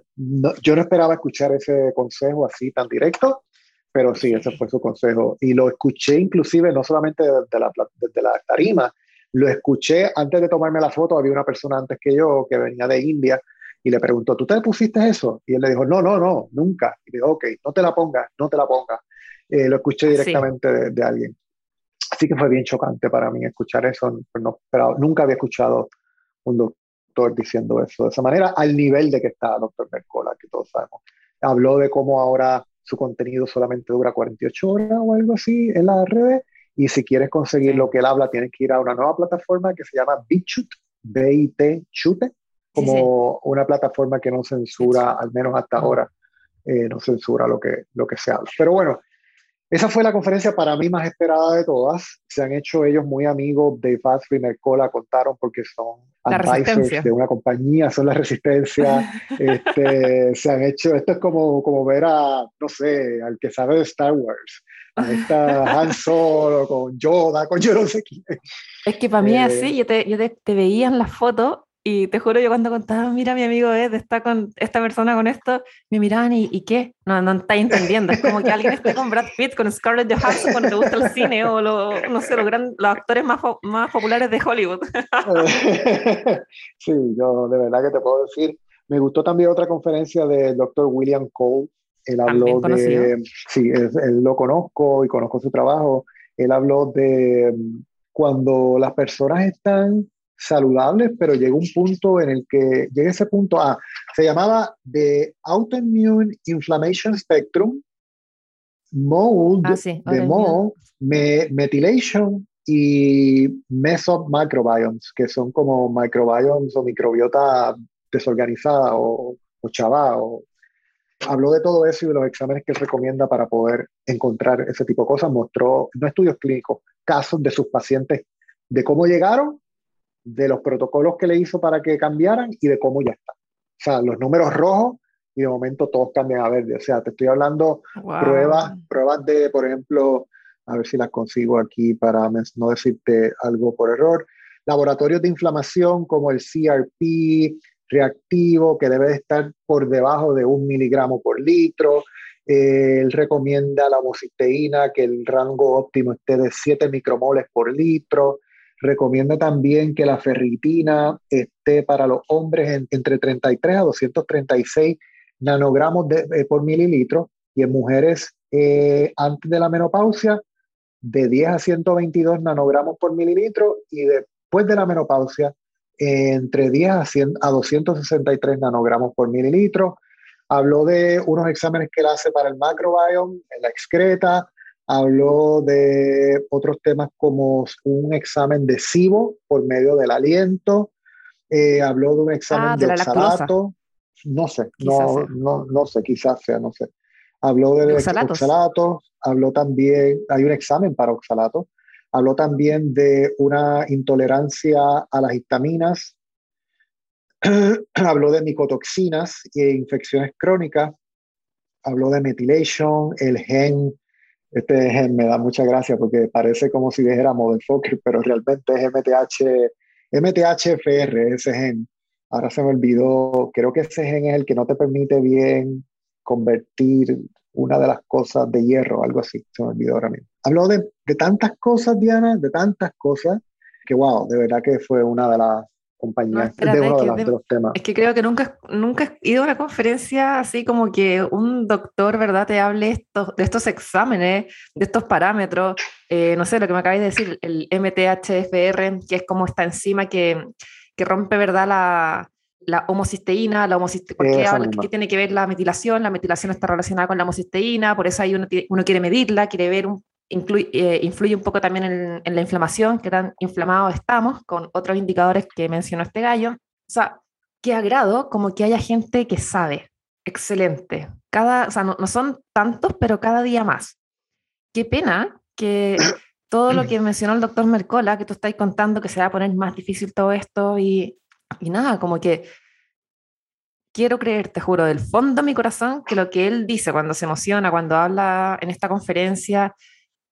yo no esperaba escuchar ese consejo así tan directo, pero sí, ese fue su consejo. Y lo escuché inclusive no solamente desde la, desde la tarima, lo escuché antes de tomarme la foto, había una persona antes que yo que venía de India y le preguntó, ¿tú te pusiste eso? Y él le dijo, no, no, no, nunca. Y le dijo, ok, no te la pongas, no te la pongas. Eh, lo escuché directamente de, alguien. Así que fue bien chocante para mí escuchar eso, no, pero nunca había escuchado un doctor diciendo eso de esa manera, al nivel de que está el doctor Mercola, que todos sabemos. Habló de cómo ahora su contenido solamente dura 48 horas o algo así en las redes, y si quieres conseguir lo que él habla, tienes que ir a una nueva plataforma que se llama BitChute, B-I-T Chute, como una plataforma que no censura, al menos hasta ahora, eh, no censura lo que, lo que se habla. Pero bueno, esa fue la conferencia para mí más esperada de todas. Se han hecho ellos muy amigos de Fast y Mercola, contaron porque son advisors de una compañía, son la resistencia. este, se han hecho, esto es como, como ver a, no sé, al que sabe de Star Wars. A esta Han Solo, con Yoda, con yo no sé quién. Es que para mí es así, eh, yo, te, yo te, te veía en las fotos y te juro, yo cuando contaba, mira, mi amigo Ed está con esta persona con esto, me miraban y, ¿y qué? No, no está entendiendo. Es como que alguien esté con Brad Pitt, con Scarlett Johansson cuando te gusta el cine o lo, no sé, los, gran, los actores más, más populares de Hollywood. sí, yo de verdad que te puedo decir. Me gustó también otra conferencia del doctor William Cole. Él habló de. Sí, él, él lo conozco y conozco su trabajo. Él habló de mm, cuando las personas están saludables, pero llega un punto en el que llega ese punto A. Se llamaba The Autoimmune Inflammation Spectrum, Mold, ah, de mold, methylation y meso microbiomes, que son como microbiomes o microbiota desorganizada o, o O, habló de todo eso y de los exámenes que recomienda para poder encontrar ese tipo de cosas. Mostró, no estudios clínicos, casos de sus pacientes, de cómo llegaron de los protocolos que le hizo para que cambiaran y de cómo ya está. O sea, los números rojos y de momento todos cambian a verde. O sea, te estoy hablando pruebas, pruebas de, por ejemplo, a ver si las consigo aquí para no decirte algo por error. Laboratorios de inflamación como el CRP reactivo, que debe estar por debajo de un miligramo por litro. él recomienda la homocisteína, que el rango óptimo esté de 7 micromoles por litro. Recomienda también que la ferritina esté para los hombres entre 33 a 236 nanogramos de, por mililitro y en mujeres eh, antes de la menopausia de 10 a 122 nanogramos por mililitro y después de la menopausia entre 10 a, 100, a 263 nanogramos por mililitro. Habló de unos exámenes que él hace para el macrobiome en la excreta, habló de otros temas como un examen de SIBO por medio del aliento, eh, habló de un examen ah, de, oxalato, no sé, no, no, no, sé, quizás sea, no sé. Habló de, oxalatos. habló también, hay un examen para oxalato, habló también de una intolerancia a las histaminas, habló de micotoxinas e infecciones crónicas, habló de methylation, el gen este gen me da mucha gracia porque parece como si dijera motherfucker, pero realmente es MTH, MTHFR, ese gen. Ahora se me olvidó, creo que ese gen es el que no te permite bien convertir una de las cosas de hierro, algo así, se me olvidó ahora mismo. Habló de, de tantas cosas, Diana, de tantas cosas, que wow, de verdad que fue una de las compañías. de uno de, los temas. Es que creo que nunca, nunca he ido a una conferencia así como que un doctor, ¿verdad?, te hable estos, de estos exámenes, de estos parámetros. Eh, no sé, lo que me acabáis de decir, el MTHFR, que es como esta enzima que, que rompe, ¿verdad?, la, la homocisteína, la homocisteína, ¿qué tiene que ver la metilación? La metilación está relacionada con la homocisteína, por eso ahí uno, uno quiere medirla, quiere ver un, eh, influye un poco también en, la inflamación, que tan inflamados estamos, con otros indicadores que mencionó este gallo. O sea, qué agrado como que haya gente que sabe. Excelente. Cada, o sea, no, son tantos, pero cada día más. Qué pena que todo lo que mencionó el doctor Mercola, que tú estás contando que se va a poner más difícil todo esto y, y nada, como que quiero creer, te juro, del fondo de mi corazón, que lo que él dice cuando se emociona, cuando habla en esta conferencia,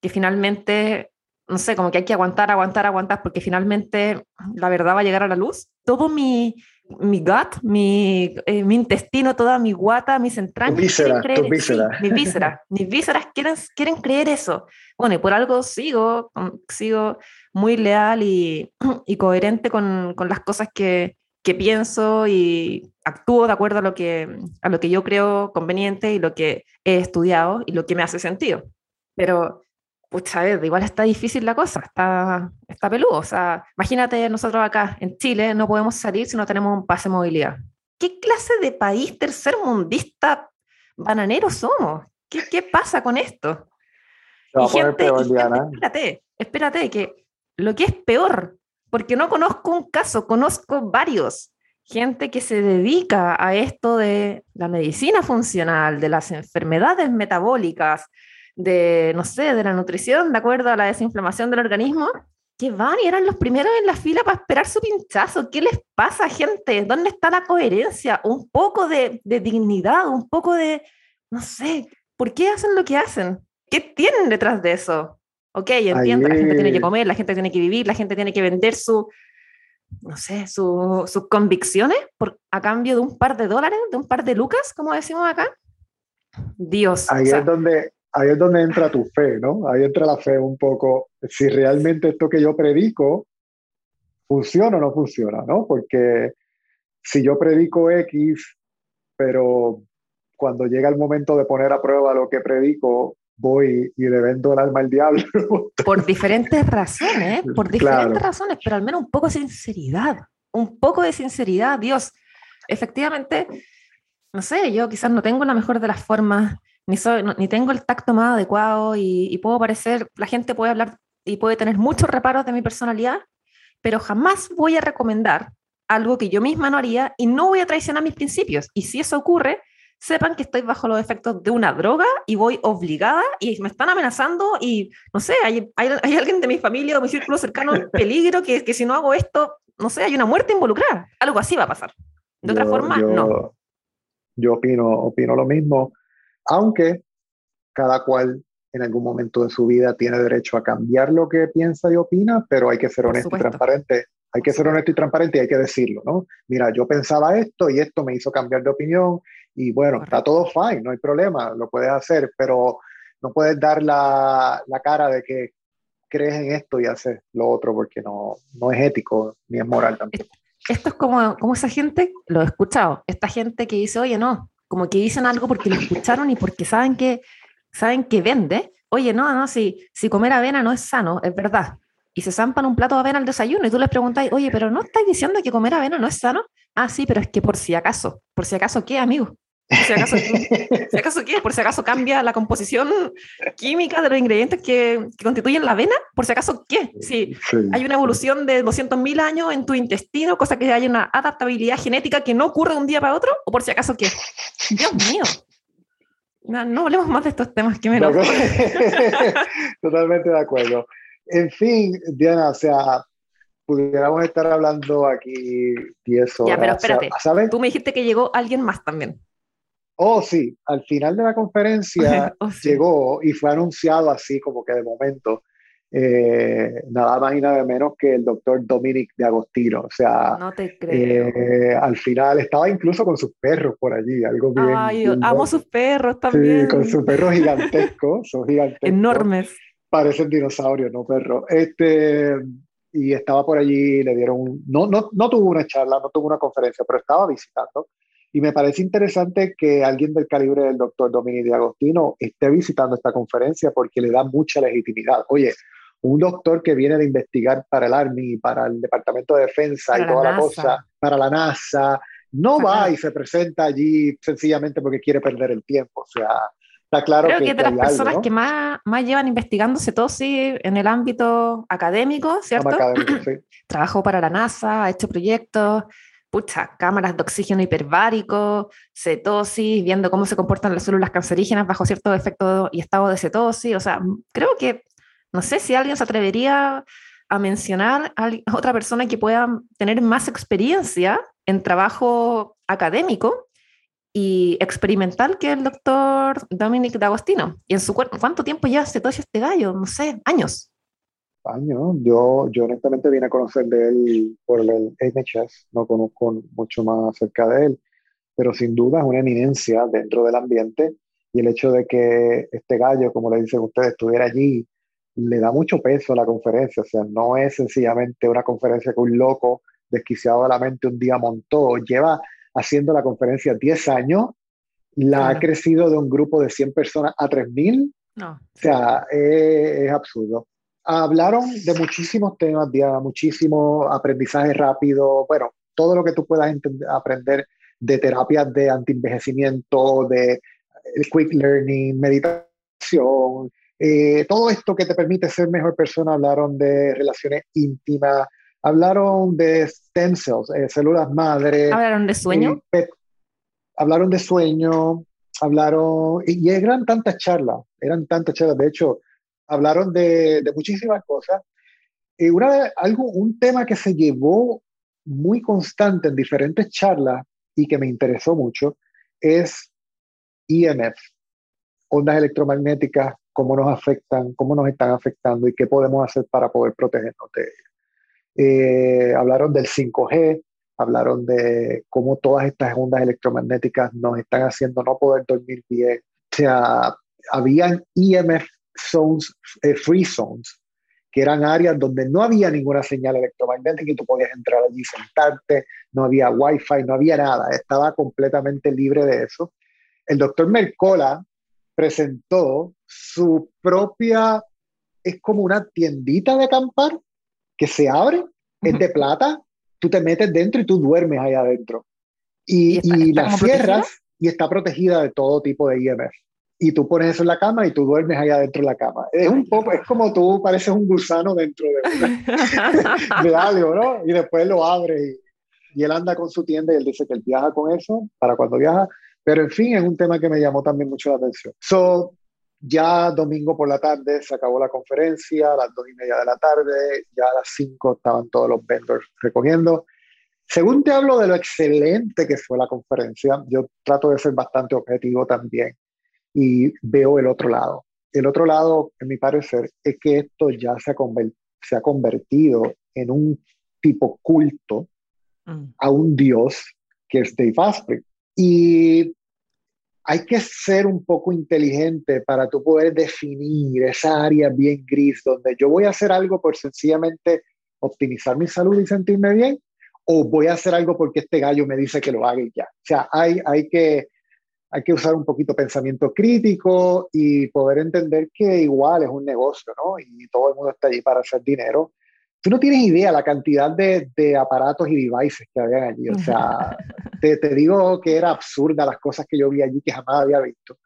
que finalmente, no sé, como que hay que aguantar, aguantar, aguantar, porque finalmente la verdad va a llegar a la luz. Todo mi, mi gut, mi, eh, mi intestino, toda mi guata, mis entrañas. Víscera, creer, mis vísceras, mis vísceras quieren, quieren creer eso. Bueno, y por algo sigo, sigo muy leal y, y coherente con, con, las cosas que, que, pienso y actúo de acuerdo a lo, que, a lo que yo creo conveniente y lo que he estudiado y lo que me hace sentido. Pero pucha, igual está difícil la cosa, está, está peludo. O sea, imagínate nosotros acá en Chile no podemos salir si no tenemos un pase de movilidad. ¿Qué clase de país tercermundista bananero somos? ¿Qué, qué pasa con esto? y gente, espérate, espérate, que lo que es peor, porque no conozco un caso, conozco varios. Gente que se dedica a esto de la medicina funcional, de las enfermedades metabólicas, de, no sé, de la nutrición, de acuerdo a la desinflamación del organismo, que van y eran los primeros en la fila para esperar su pinchazo. ¿Qué les pasa, gente? ¿Dónde está la coherencia? Un poco de, dignidad, un poco de, no sé, ¿por qué hacen lo que hacen? ¿Qué tienen detrás de eso? Ok, entiendo, la gente tiene que comer, la gente tiene que vivir, la gente tiene que vender su, no sé, sus convicciones por, a cambio de un par de dólares, de un par de lucas, como decimos acá. Dios. Ahí es donde ahí es donde entra tu fe, ¿no? Ahí entra la fe un poco, si realmente esto que yo predico funciona o no funciona, ¿no? Porque si yo predico X, pero cuando llega el momento de poner a prueba lo que predico, voy y le vendo el alma al diablo. Por diferentes razones, ¿eh? por diferentes razones, pero al menos un poco de sinceridad, un poco de sinceridad, Dios. Efectivamente, no sé, yo quizás no tengo la mejor de las formas ni, ni tengo el tacto más adecuado y, puedo parecer, la gente puede hablar y puede tener muchos reparos de mi personalidad, pero jamás voy a recomendar algo que yo misma no haría y no voy a traicionar mis principios. Y si eso ocurre, sepan que estoy bajo los efectos de una droga y voy obligada y me están amenazando y no sé, hay, hay, hay alguien de mi familia o mi círculo cercano en peligro que, que si no hago esto, no sé, hay una muerte involucrada. Algo así va a pasar. De otra forma, no. Yo opino, opino lo mismo aunque cada cual en algún momento de su vida tiene derecho a cambiar lo que piensa y opina, pero hay que ser honesto y transparente. Hay que ser honesto y transparente y hay que decirlo, ¿no? Mira, yo pensaba esto y esto me hizo cambiar de opinión y bueno, está todo fine, no hay problema, lo puedes hacer, pero no puedes dar la, la cara de que crees en esto y haces lo otro porque no, no es ético ni es moral tampoco. Esto es como, como esa gente, lo he escuchado, esta gente que dice, oye, no, como que dicen algo porque lo escucharon y porque saben que, saben que vende. Oye, no, no, si, si comer avena no es sano, es verdad. Y se zampan un plato de avena al desayuno y tú les preguntas, oye, pero ¿no estáis diciendo que comer avena no es sano? Ah, sí, pero es que por si acaso. ¿Por si acaso qué, amigo? Por si acaso, si acaso qué? ¿Por si acaso cambia la composición química de los ingredientes que, constituyen la avena? ¿Por si acaso qué? Si hay una evolución de 200.000 años en tu intestino, cosa que hay una adaptabilidad genética que no ocurre de un día para otro, o por si acaso qué? Dios mío. No, no hablemos más de estos temas que me Totalmente de acuerdo. En fin, Diana, o sea, pudiéramos estar hablando aquí 10 horas. Ya, pero espérate. Tú me dijiste que llegó alguien más también. Oh, sí, al final de la conferencia oh, llegó y fue anunciado así como que de momento, eh, nada más y nada menos que el doctor Dominic de Agostino. O sea, no te creo. Eh, al final estaba incluso con sus perros por allí, algo bien. Ay, amo sus perros también. Sí, con sus perros gigantescos, son gigantescos. Enormes. Parecen dinosaurios, no perros. Este, y estaba por allí, le dieron, no, no, no tuvo una charla, no tuvo una conferencia, pero estaba visitando. Y me parece interesante que alguien del calibre del doctor Dominique Agostino esté visitando esta conferencia porque le da mucha legitimidad. Oye, un doctor que viene de investigar para el Army, para el Departamento de Defensa y toda la, cosa, para la NASA, no va y se presenta allí sencillamente porque quiere perder el tiempo. O sea, está claro Creo que, de las personas que más, más llevan investigando cetosis en el ámbito académico, ¿cierto? Académico, sí. Trabajó para la NASA, ha hecho proyectos, pucha, cámaras de oxígeno hiperbárico, cetosis, viendo cómo se comportan las células cancerígenas bajo cierto efecto y estado de cetosis. O sea, creo que, no sé si alguien se atrevería a mencionar a otra persona que pueda tener más experiencia en trabajo académico y experimental que el doctor Dominic D'Agostino. ¿Y en su cuánto tiempo ya cetosis este gallo? No sé, años años. Yo, yo honestamente vine a conocer de él por el NHS, no conozco mucho más acerca de él, pero sin duda es una eminencia dentro del ambiente y el hecho de que este gallo, como le dicen ustedes, estuviera allí, le da mucho peso a la conferencia. O sea, no es sencillamente una conferencia que un loco desquiciado de la mente un día montó. Lleva haciendo la conferencia 10 años, la ha crecido de un grupo de 100 personas a 3.000. No. O sea, es absurdo. Hablaron de muchísimos temas, Diana, muchísimo aprendizaje rápido, bueno, todo lo que tú puedas aprender de terapias de antienvejecimiento, de eh, quick learning, meditación, eh, todo esto que te permite ser mejor persona. Hablaron de relaciones íntimas, hablaron de stem cells, eh, células madre. Hablaron de sueño. hablaron de sueño, hablaron, y, y eran tantas charlas, eran tantas charlas. De hecho, hablaron de, de muchísimas cosas. Y una algo, un tema que se llevó muy constante en diferentes charlas y que me interesó mucho es IMF, ondas electromagnéticas, cómo nos afectan, cómo nos están afectando y qué podemos hacer para poder protegernos de ellas. Eh, hablaron del 5G, hablaron de cómo todas estas ondas electromagnéticas nos están haciendo no poder dormir bien. O sea, habían IMF zones, eh, free zones, que eran áreas donde no había ninguna señal electromagnética y tú podías entrar allí, sentarte, no había wifi, no había nada, estaba completamente libre de eso. El doctor Mercola presentó su propia, es como una tiendita de acampar que se abre, es de plata, tú te metes dentro y tú duermes ahí adentro. Y, y, la cierras y está protegida de todo tipo de IMF y tú pones eso en la cama y tú duermes ahí adentro de la cama. Es un poco, es como tú pareces un gusano dentro de, algo, ¿no? Y después lo abre y, y, él anda con su tienda y él dice que él viaja con eso para cuando viaja. Pero en fin, es un tema que me llamó también mucho la atención. So, ya domingo por la tarde se acabó la conferencia, a las dos y media de la tarde, ya a las cinco estaban todos los vendors recogiendo. Según te hablo de lo excelente que fue la conferencia, yo trato de ser bastante objetivo también y veo el otro lado. El otro lado, en mi parecer, es que esto ya se ha, se ha convertido en un tipo culto mm. a un dios que es Dave Asprey. Y hay que ser un poco inteligente para tú poder definir esa área bien gris donde yo voy a hacer algo por sencillamente optimizar mi salud y sentirme bien o voy a hacer algo porque este gallo me dice que lo haga y ya. O sea, hay, hay que hay que usar un poquito pensamiento crítico y poder entender que igual es un negocio, ¿no? Y todo el mundo está allí para hacer dinero. Tú no tienes idea la cantidad de, de aparatos y devices que habían allí. O sea, te, te, digo que era absurda las cosas que yo vi allí que jamás había visto.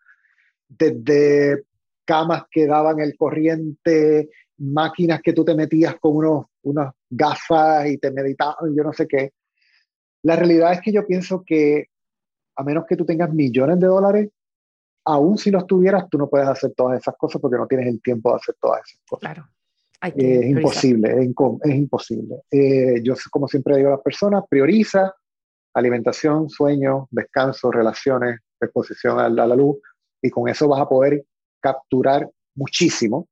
Desde camas que daban el corriente, máquinas que tú te metías con unos, unas gafas y te meditaban, yo no sé qué. La realidad es que yo pienso que a menos que tú tengas millones de dólares, aún si los tuvieras, tú no puedes hacer todas esas cosas porque no tienes el tiempo de hacer todas esas cosas. Claro. Eh, es imposible, es, imposible. Eh, yo, como siempre digo a las personas, prioriza alimentación, sueño, descanso, relaciones, exposición a la, luz, y con eso vas a poder capturar muchísimo.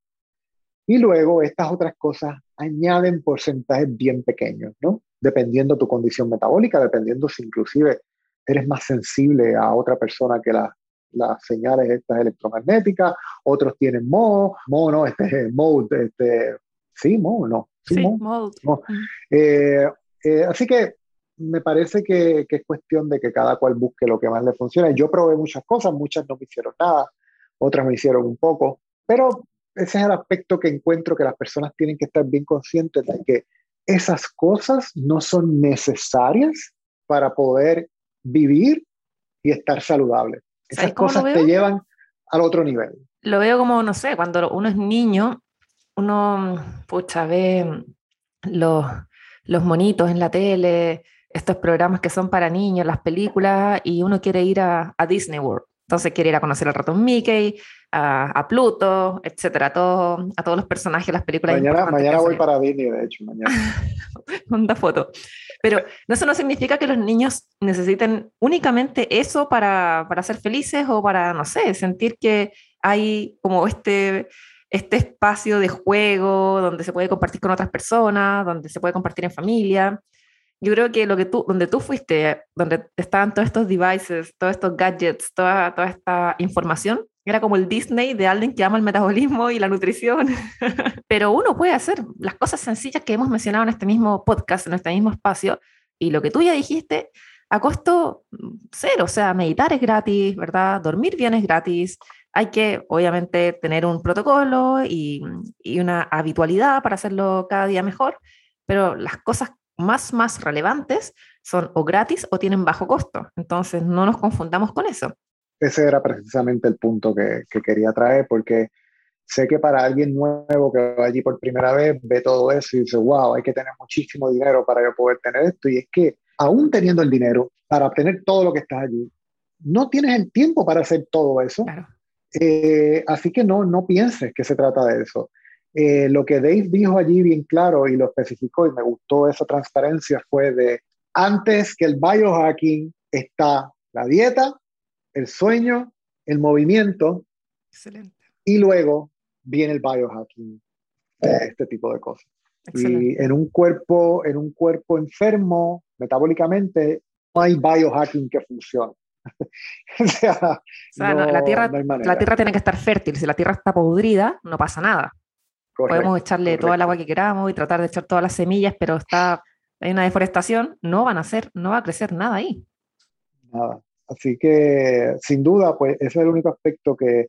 Y luego estas otras cosas añaden porcentajes bien pequeños, ¿no? Dependiendo tu condición metabólica, dependiendo si inclusive eres más sensible a otra persona que las señales estas electromagnéticas, otros tienen Mo, Mo no, este Mode, este, sí, Mo no, Sí, mold. Eh, eh, así que me parece que, que, es cuestión de que cada cual busque lo que más le funcione. Yo probé muchas cosas, muchas no me hicieron nada, otras me hicieron un poco, pero ese es el aspecto que encuentro que las personas tienen que estar bien conscientes de que esas cosas no son necesarias para poder vivir y estar saludable. Esas cosas te llevan al otro nivel. Lo veo como, no sé, cuando uno es niño, uno, pucha, ve los, los monitos en la tele, estos programas que son para niños, las películas, y uno quiere ir a, a Disney World. Entonces quiere ir a conocer al ratón Mickey, a, a Pluto, etcétera, a, todo, a todos los personajes de las películas. Mañana, mañana voy para Disney, de hecho, mañana. Manda foto. Pero eso no significa que los niños necesiten únicamente eso para, para ser felices o para, no sé, sentir que hay como este, este espacio de juego donde se puede compartir con otras personas, donde se puede compartir en familia yo creo que lo que tú, donde tú fuiste, donde estaban todos estos devices, todos estos gadgets, toda, toda esta información, era como el Disney de alguien que ama el metabolismo y la nutrición. Pero uno puede hacer las cosas sencillas que hemos mencionado en este mismo podcast, en este mismo espacio, y lo que tú ya dijiste, a costo cero, o sea, meditar es gratis, ¿verdad? Dormir bien es gratis. Hay que, obviamente, tener un protocolo y, y una habitualidad para hacerlo cada día mejor, pero las cosas más, más relevantes son o gratis o tienen bajo costo. Entonces, no nos confundamos con eso. Ese era precisamente el punto que, que quería traer, porque sé que para alguien nuevo que va allí por primera vez, ve todo eso y dice, wow, hay que tener muchísimo dinero para yo poder tener esto. Y es que, aún teniendo el dinero para obtener todo lo que está allí, no tienes el tiempo para hacer todo eso. Eh, así que no, no pienses que se trata de eso. Eh, lo que Dave dijo allí bien claro y lo especificó y me gustó esa transparencia fue de antes que el biohacking está la dieta, el sueño, el movimiento. Excelente. Y luego viene el biohacking, este tipo de cosas. Y en un cuerpo, en un cuerpo enfermo, metabólicamente, no hay biohacking que funcione. o sea, la, tierra, la tierra tiene que estar fértil. Si la tierra está podrida, no pasa nada. Podemos echarle toda el agua que queramos y tratar de echar todas las semillas, pero está, hay una deforestación, no van a hacer, no va a crecer nada ahí. Nada. Así que, sin duda, pues ese es el único aspecto que...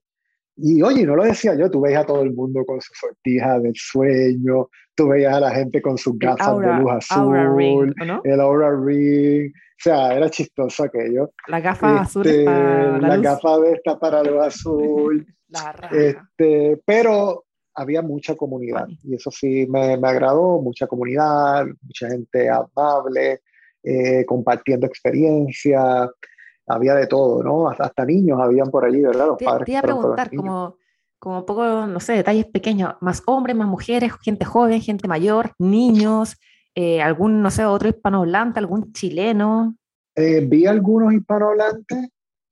Y oye, no lo decía yo, tú veías a todo el mundo con su sortija del sueño, tú veías a la gente con sus gafas de luz azul, el aura ring, o sea, era chistoso aquello. La gafa azul este, para la, la gafa de esta para luz azul. la este, pero había mucha comunidad y eso sí me, me agradó, mucha comunidad, mucha gente amable, eh, compartiendo experiencia, había de todo, ¿no? Hasta, niños habían por allí, ¿verdad? Los te, padres. Te iba a preguntar, como, como un poco, no sé, detalles pequeños, más hombres, más mujeres, gente joven, gente mayor, niños, eh, algún, no sé, otro hispanohablante, algún chileno. Eh, vi algunos hispanohablantes,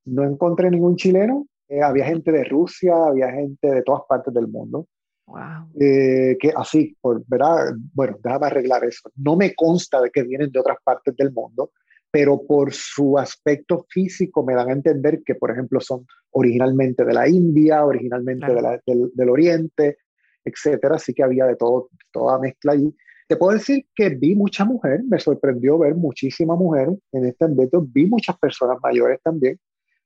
no encontré ningún chileno, había gente de Rusia, había gente de todas partes del mundo. Eh, que así, por, ¿verdad? Bueno, déjame arreglar eso. No me consta de que vienen de otras partes del mundo, pero por su aspecto físico me dan a entender que, por ejemplo, son originalmente de la India, originalmente del, del, Oriente, etcétera. Así que había de todo, toda mezcla allí. Te puedo decir que vi mucha mujer, me sorprendió ver muchísima mujer en este evento. Vi muchas personas mayores también,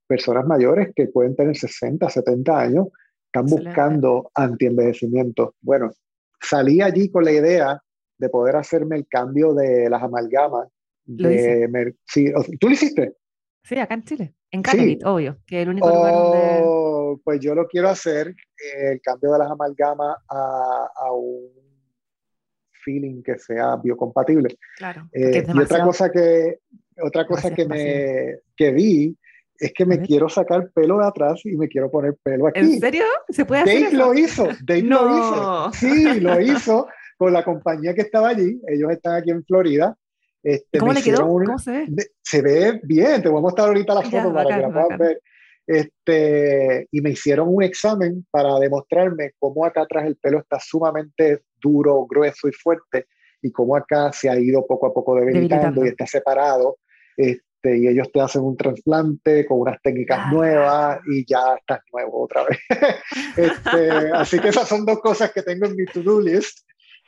personas mayores que pueden tener 60, 70 años, están buscando antienvejecimiento. Bueno, salí allí con la idea de poder hacerme el cambio de las amalgamas. De sí, ¿Tú lo hiciste? Sí, acá en Chile. En Canevit, obvio, que el único lugar donde... Oh, pues yo lo quiero hacer, eh, el cambio de las amalgamas a, a, un feeling que sea biocompatible. Claro. Eh, y otra cosa que, otra cosa que, me, que vi es que me quiero sacar pelo de atrás y me quiero poner pelo aquí. ¿En serio? ¿Se puede hacer Dave lo hizo, Dave lo hizo. Sí, lo hizo con la compañía que estaba allí. Ellos están aquí en Florida. Este, ¿Cómo le quedó? ¿Cómo se ve? Se ve bien, te voy a mostrar ahorita la foto para que la puedas ver. Este, y me hicieron un examen para demostrarme cómo acá atrás el pelo está sumamente duro, grueso y fuerte y cómo acá se ha ido poco a poco debilitando, y está separado. Este, este, y ellos te hacen un trasplante con unas técnicas ah. nuevas y ya estás nuevo otra vez. Este, así que esas son dos cosas que tengo en mi to-do list.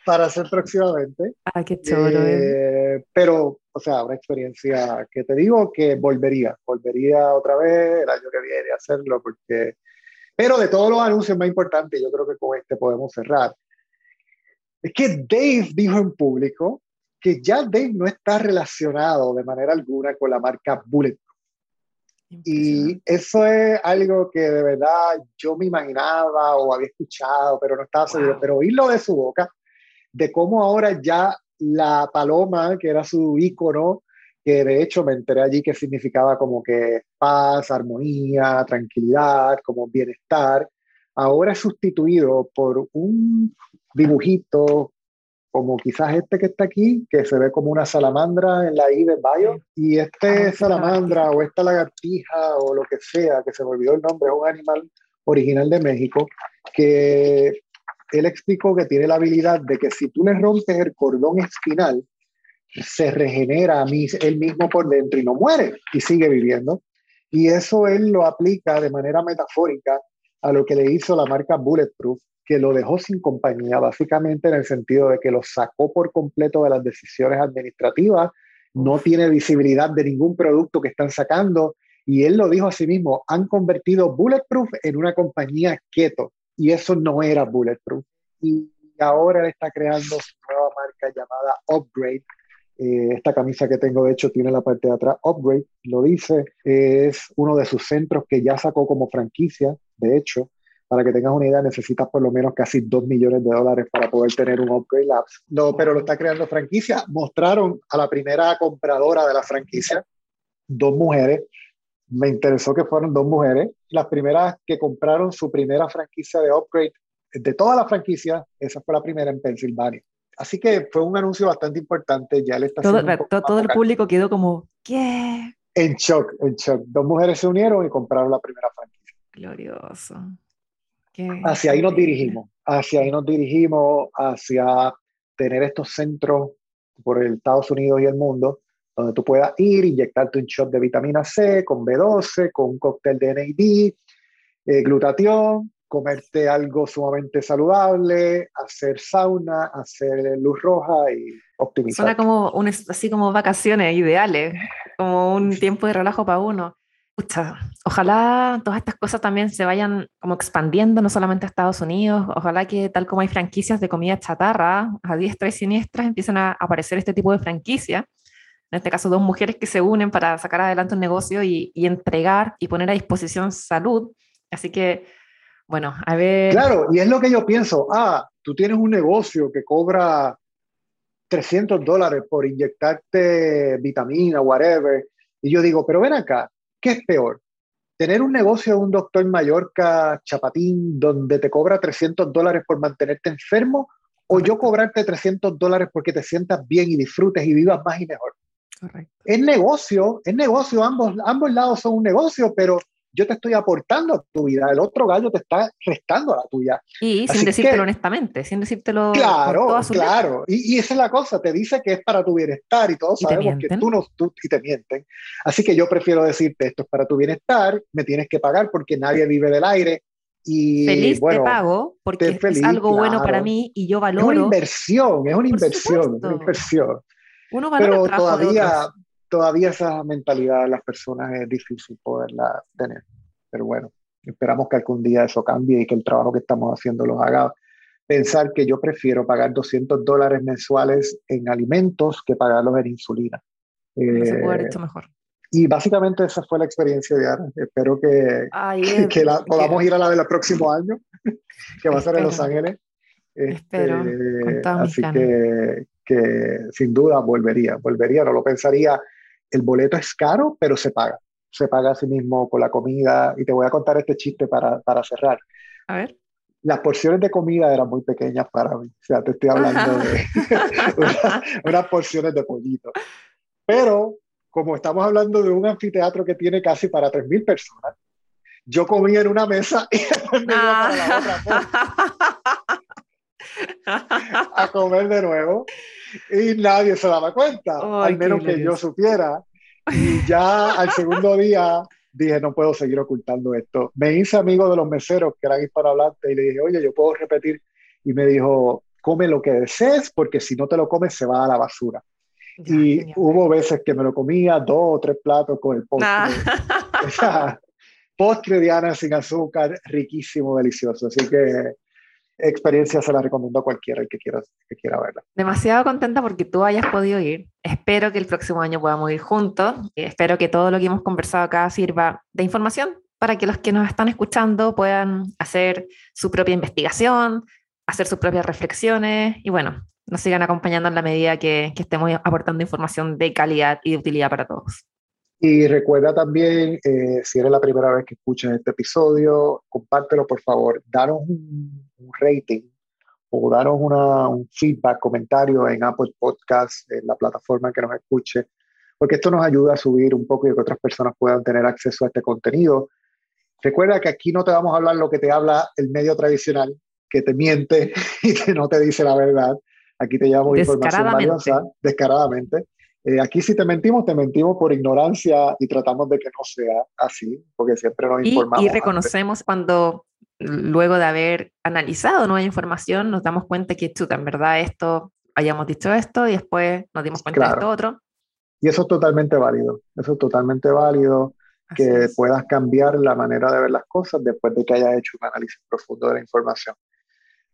para hacer próximamente. Ah, qué chulo. Eh, pero, o sea, una experiencia que te digo que volvería, volvería otra vez el año que viene a hacerlo, porque. Pero de todos los anuncios más importantes, yo creo que con este podemos cerrar. Es que Dave dijo en público que ya Dave no está relacionado de manera alguna con la marca Bulletproof. Y eso es algo que de verdad yo me imaginaba o había escuchado, pero no estaba seguro. Pero oírlo de su boca, de cómo ahora ya la paloma, que era su ícono, que de hecho me enteré allí que significaba como que paz, armonía, tranquilidad, como bienestar, ahora es sustituido por un dibujito como quizás este que está aquí, que se ve como una salamandra en la I de Bayo, y este ah, salamandra o esta lagartija o lo que sea, que se me olvidó el nombre, es un animal original de México, que él explicó que tiene la habilidad de que si tú le rompes el cordón espinal, se regenera a mí, él mismo por dentro y no muere y sigue viviendo. Y eso él lo aplica de manera metafórica a lo que le hizo la marca Bulletproof, que lo dejó sin compañía, básicamente en el sentido de que lo sacó por completo de las decisiones administrativas, no tiene visibilidad de ningún producto que están sacando, y él lo dijo a sí mismo, han convertido Bulletproof en una compañía keto, y eso no era Bulletproof. Y ahora él está creando su nueva marca llamada Upgrade. Eh, esta camisa que tengo, de hecho, tiene la parte de atrás Upgrade, lo dice, es uno de sus centros que ya sacó como franquicia, de hecho, para que tengas una idea, necesitas por lo menos casi 2 millones de dólares para poder tener un Upgrade Labs. No, pero lo está creando franquicia. Mostraron a la primera compradora de la franquicia, dos mujeres. Me interesó que fueron dos mujeres. Las primeras que compraron su primera franquicia de Upgrade, de toda la franquicia, esa fue la primera en Pensilvania. Así que fue un anuncio bastante importante. Ya le está todo, todo el público quedó como, ¿qué? En shock, en shock. Dos mujeres se unieron y compraron la primera franquicia. Glorioso. Hacia ahí nos dirigimos, hacia ahí nos dirigimos, hacia tener estos centros por el Estados Unidos y el mundo, donde tú puedas ir, inyectarte un shot de vitamina C con B12, con un cóctel de NAD, eh, glutatión, comerte algo sumamente saludable, hacer sauna, hacer luz roja y optimizar. Suena como un, así como vacaciones ideales, como un tiempo de relajo para uno ojalá todas estas cosas también se vayan como expandiendo, no solamente a Estados Unidos, ojalá que tal como hay franquicias de comida chatarra, a diestra y siniestras empiecen a aparecer este tipo de franquicias. En este caso, dos mujeres que se unen para sacar adelante un negocio y, y entregar y poner a disposición salud. Así que, bueno, a ver. Claro, y es lo que yo pienso. Ah, tú tienes un negocio que cobra 300 dólares por inyectarte vitamina, whatever. Y yo digo, pero ven acá, ¿Qué es peor? ¿Tener un negocio de un doctor en Mallorca, Chapatín, donde te cobra 300 dólares por mantenerte enfermo? ¿O yo cobrarte 300 dólares porque te sientas bien y disfrutes y vivas más y mejor? Correcto. Es negocio, es negocio, ambos, ambos lados son un negocio, pero yo te estoy aportando a tu vida, el otro gallo te está restando a la tuya. Y sin decírtelo honestamente, sin decírtelo. Claro, claro. Y, esa es la cosa, te dice que es para tu bienestar y todos sabemos que tú no, tú, y te mienten. Así que yo prefiero decirte, esto es para tu bienestar, me tienes que pagar porque nadie vive del aire. Y, feliz bueno, te pago porque es algo bueno para mí y yo valoro. Es una inversión, es una inversión, una inversión. Uno valora Pero todavía, todavía esa mentalidad de las personas es difícil poderla tener. Pero bueno, esperamos que algún día eso cambie y que el trabajo que estamos haciendo los haga pensar que yo prefiero pagar 200 dólares mensuales en alimentos que pagarlos en insulina. hecho mejor. Y básicamente esa fue la experiencia de Ara. Espero que, que la, podamos ir a la del próximo año, que va a ser en Los Ángeles. Espero. Este, así que, que sin duda volvería, volvería, no lo pensaría el boleto es caro, pero se paga. Se paga a sí mismo con la comida. Y te voy a contar este chiste para, para cerrar. A ver. Las porciones de comida eran muy pequeñas para mí. O sea, te estoy hablando de unas porciones de pollito. Pero como estamos hablando de un anfiteatro que tiene casi para 3.000 personas, yo comía en una mesa y después me iba para la otra a comer de nuevo y nadie se daba cuenta, al menos que yo supiera. Y ya al segundo día dije, no puedo seguir ocultando esto. Me hice amigo de los meseros que eran hispanohablantes y le dije, oye, yo puedo repetir. Y me dijo, come lo que desees, porque si no te lo comes se va a la basura. y hubo veces que me lo comía dos o tres platos con el postre. Ah. postre Diana sin azúcar, riquísimo, delicioso. Así que experiencia se la recomiendo a cualquiera que quiera, que quiera verla. Demasiado contenta porque tú hayas podido ir. Espero que el próximo año podamos ir juntos. Espero que todo lo que hemos conversado acá sirva de información para que los que nos están escuchando puedan hacer su propia investigación, hacer sus propias reflexiones y bueno, nos sigan acompañando en la medida que, que estemos aportando información de calidad y de utilidad para todos. Y recuerda también, eh, si eres la primera vez que escuchas este episodio, compártelo por favor, danos un, rating o danos una, un feedback, comentario en Apple Podcasts, en la plataforma que nos escuche, porque esto nos ayuda a subir un poco y que otras personas puedan tener acceso a este contenido. Recuerda que aquí no te vamos a hablar lo que te habla el medio tradicional, que te miente y que no te dice la verdad. Aquí te llevamos información valiosa, descaradamente. Eh, aquí si te mentimos, te mentimos por ignorancia y tratamos de que no sea así, porque siempre nos informamos. Y reconocemos cuando luego de haber analizado nueva información nos damos cuenta que chuta, en verdad esto, hayamos dicho esto y después nos dimos cuenta de esto otro. Y eso es totalmente válido, eso es totalmente válido, que puedas cambiar la manera de ver las cosas después de que hayas hecho un análisis profundo de la información.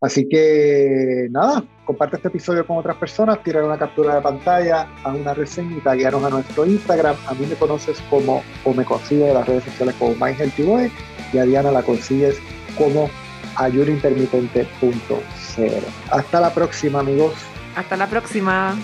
Así que nada, comparte este episodio con otras personas, tira una captura de pantalla, haz una reseña y tagueanos a nuestro Instagram. A mí me conoces como, o me consigues en las redes sociales como MyHealthyBoy y a Diana la consigues como ayunointermitente.0. Hasta la próxima, amigos. Hasta la próxima.